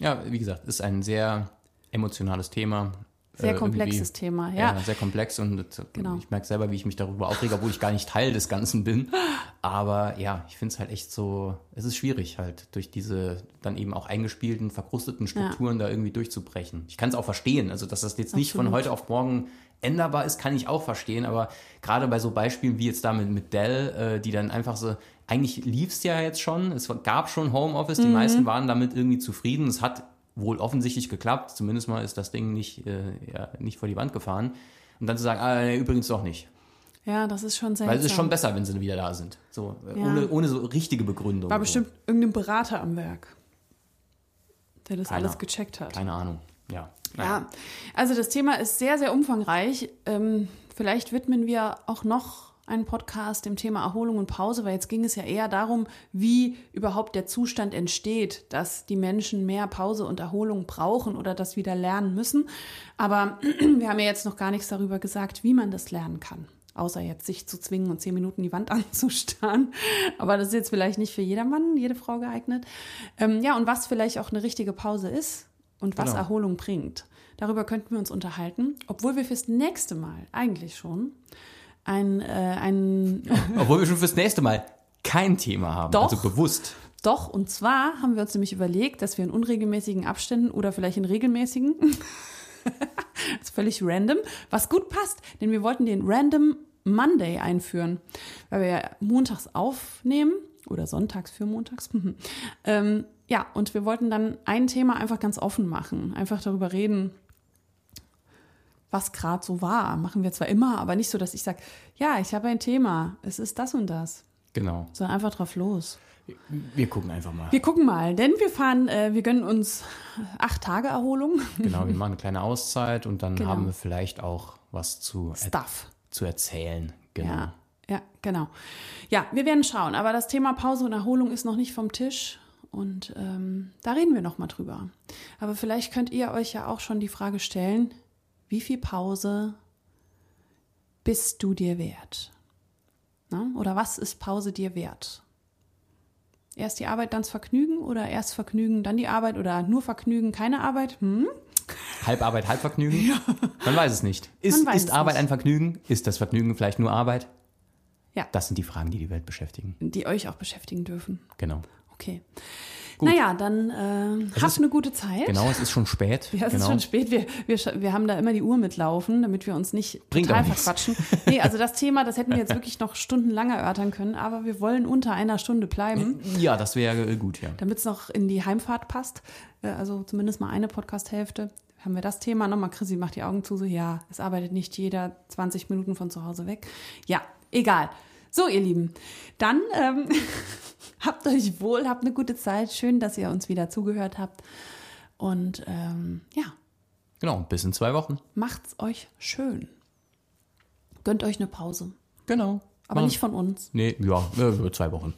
S2: Ja, wie gesagt, ist ein sehr emotionales Thema.
S1: Sehr
S2: Äh,
S1: komplexes Thema,
S2: Ja,
S1: ja.
S2: sehr komplex und
S1: Genau.
S2: ich merke selber, wie ich mich darüber aufrege, obwohl ich gar nicht Teil des Ganzen bin. Aber ja, ich finde es halt echt so, es ist schwierig halt durch diese dann eben auch eingespielten, verkrusteten Strukturen da irgendwie durchzubrechen. Ich kann es auch verstehen, also dass das jetzt nicht von
S1: Absolut.
S2: heute auf morgen änderbar ist, kann ich auch verstehen, aber gerade bei so Beispielen wie jetzt da mit, Dell, äh, die dann einfach so, eigentlich lief es ja jetzt schon, es gab schon Homeoffice, die meisten waren damit irgendwie zufrieden, es hat wohl offensichtlich geklappt, zumindest mal ist das Ding nicht, äh, ja, nicht vor die Wand gefahren. Und dann zu sagen, ah, nee, übrigens doch nicht.
S1: Ja, das ist schon seltsam.
S2: Weil es ist schon besser, wenn sie wieder da sind. So, äh,
S1: Ja.
S2: ohne, ohne so richtige Begründung.
S1: War
S2: so.
S1: bestimmt irgendein Berater am Werk, der das
S2: Keiner.
S1: alles gecheckt hat.
S2: Keine Ahnung. Ja.
S1: Ja, also das Thema ist sehr, sehr umfangreich. Ähm, vielleicht widmen wir auch noch einen Podcast dem Thema Erholung und Pause, weil jetzt ging es ja eher darum, wie überhaupt der Zustand entsteht, dass die Menschen mehr Pause und Erholung brauchen oder das wieder lernen müssen. Aber wir haben ja jetzt noch gar nichts darüber gesagt, wie man das lernen kann. Außer jetzt sich zu zwingen und zehn Minuten die Wand anzustarren. Aber das ist jetzt vielleicht nicht für jedermann, jede Frau geeignet. Ähm, ja, und was vielleicht auch eine richtige Pause ist und was
S2: Genau.
S1: Erholung bringt. Darüber könnten wir uns unterhalten, obwohl wir fürs nächste Mal eigentlich schon ein, äh, ein
S2: Obwohl wir schon fürs nächste Mal kein Thema haben.
S1: Doch.
S2: Also bewusst.
S1: Doch, und zwar haben wir uns nämlich überlegt, dass wir in unregelmäßigen Abständen oder vielleicht in regelmäßigen, das ist völlig random, was gut passt, denn wir wollten den Random Monday einführen, weil wir ja montags aufnehmen oder sonntags für montags. ähm, ja, und wir wollten dann ein Thema einfach ganz offen machen, einfach darüber reden, was gerade so war. Machen wir zwar immer, aber nicht so, dass ich sage, ja, ich habe ein Thema, es ist das und das,
S2: Genau.
S1: sondern einfach drauf los.
S2: Wir gucken einfach mal.
S1: Wir gucken mal, denn wir fahren, äh, wir gönnen uns acht Tage Erholung.
S2: Genau, wir machen eine kleine Auszeit und dann
S1: Genau.
S2: haben wir vielleicht auch was zu, er zu erzählen. Genau.
S1: Ja, ja, genau. Ja, wir werden schauen, aber das Thema Pause und Erholung ist noch nicht vom Tisch und ähm, da reden wir noch mal drüber. Aber vielleicht könnt ihr euch ja auch schon die Frage stellen, wie viel Pause bist du dir wert? Na? Oder was ist Pause dir wert? Erst die Arbeit, dann das Vergnügen oder erst Vergnügen, dann die Arbeit oder nur Vergnügen, keine Arbeit? Hm?
S2: Halb Arbeit, halb Vergnügen? Man weiß es nicht. Ist, ist Arbeit
S1: nicht.
S2: ein Vergnügen? Ist das Vergnügen vielleicht nur Arbeit?
S1: Ja.
S2: Das sind die Fragen, die die Welt beschäftigen.
S1: Die euch auch beschäftigen dürfen.
S2: Genau.
S1: Okay.
S2: Gut.
S1: Naja, dann äh, habt eine gute Zeit.
S2: Genau, es ist schon spät.
S1: Ja, es
S2: genau.
S1: ist schon spät. Wir, wir, wir haben da immer die Uhr mitlaufen, damit wir uns nicht
S2: Bringt
S1: total
S2: auch nichts.
S1: verquatschen. Nee, also das Thema, das hätten wir jetzt wirklich noch stundenlang erörtern können, aber wir wollen unter einer Stunde bleiben,
S2: Ja, das wäre äh, gut, ja.
S1: damit es noch in die Heimfahrt passt. Äh, Also zumindest mal eine Podcast-Hälfte. Haben wir das Thema nochmal? Chrissy macht die Augen zu, so ja, es arbeitet nicht jeder 20 Minuten von zu Hause weg. Ja, egal. So, ihr Lieben, dann ähm, habt euch wohl, habt eine gute Zeit. Schön, dass ihr uns wieder zugehört habt. Und ähm, ja,
S2: Genau, bis in zwei Wochen.
S1: macht's euch schön. Gönnt euch eine Pause.
S2: Genau.
S1: Aber
S2: Machen-
S1: nicht von uns.
S2: Nee, ja, äh, zwei Wochen.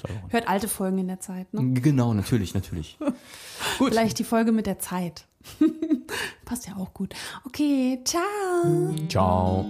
S2: Zwei Wochen.
S1: Hört alte Folgen in der Zeit. Ne?
S2: Genau, natürlich, natürlich. Gut.
S1: Vielleicht die Folge mit der Zeit. Passt ja auch gut. Okay, ciao.
S2: Ciao.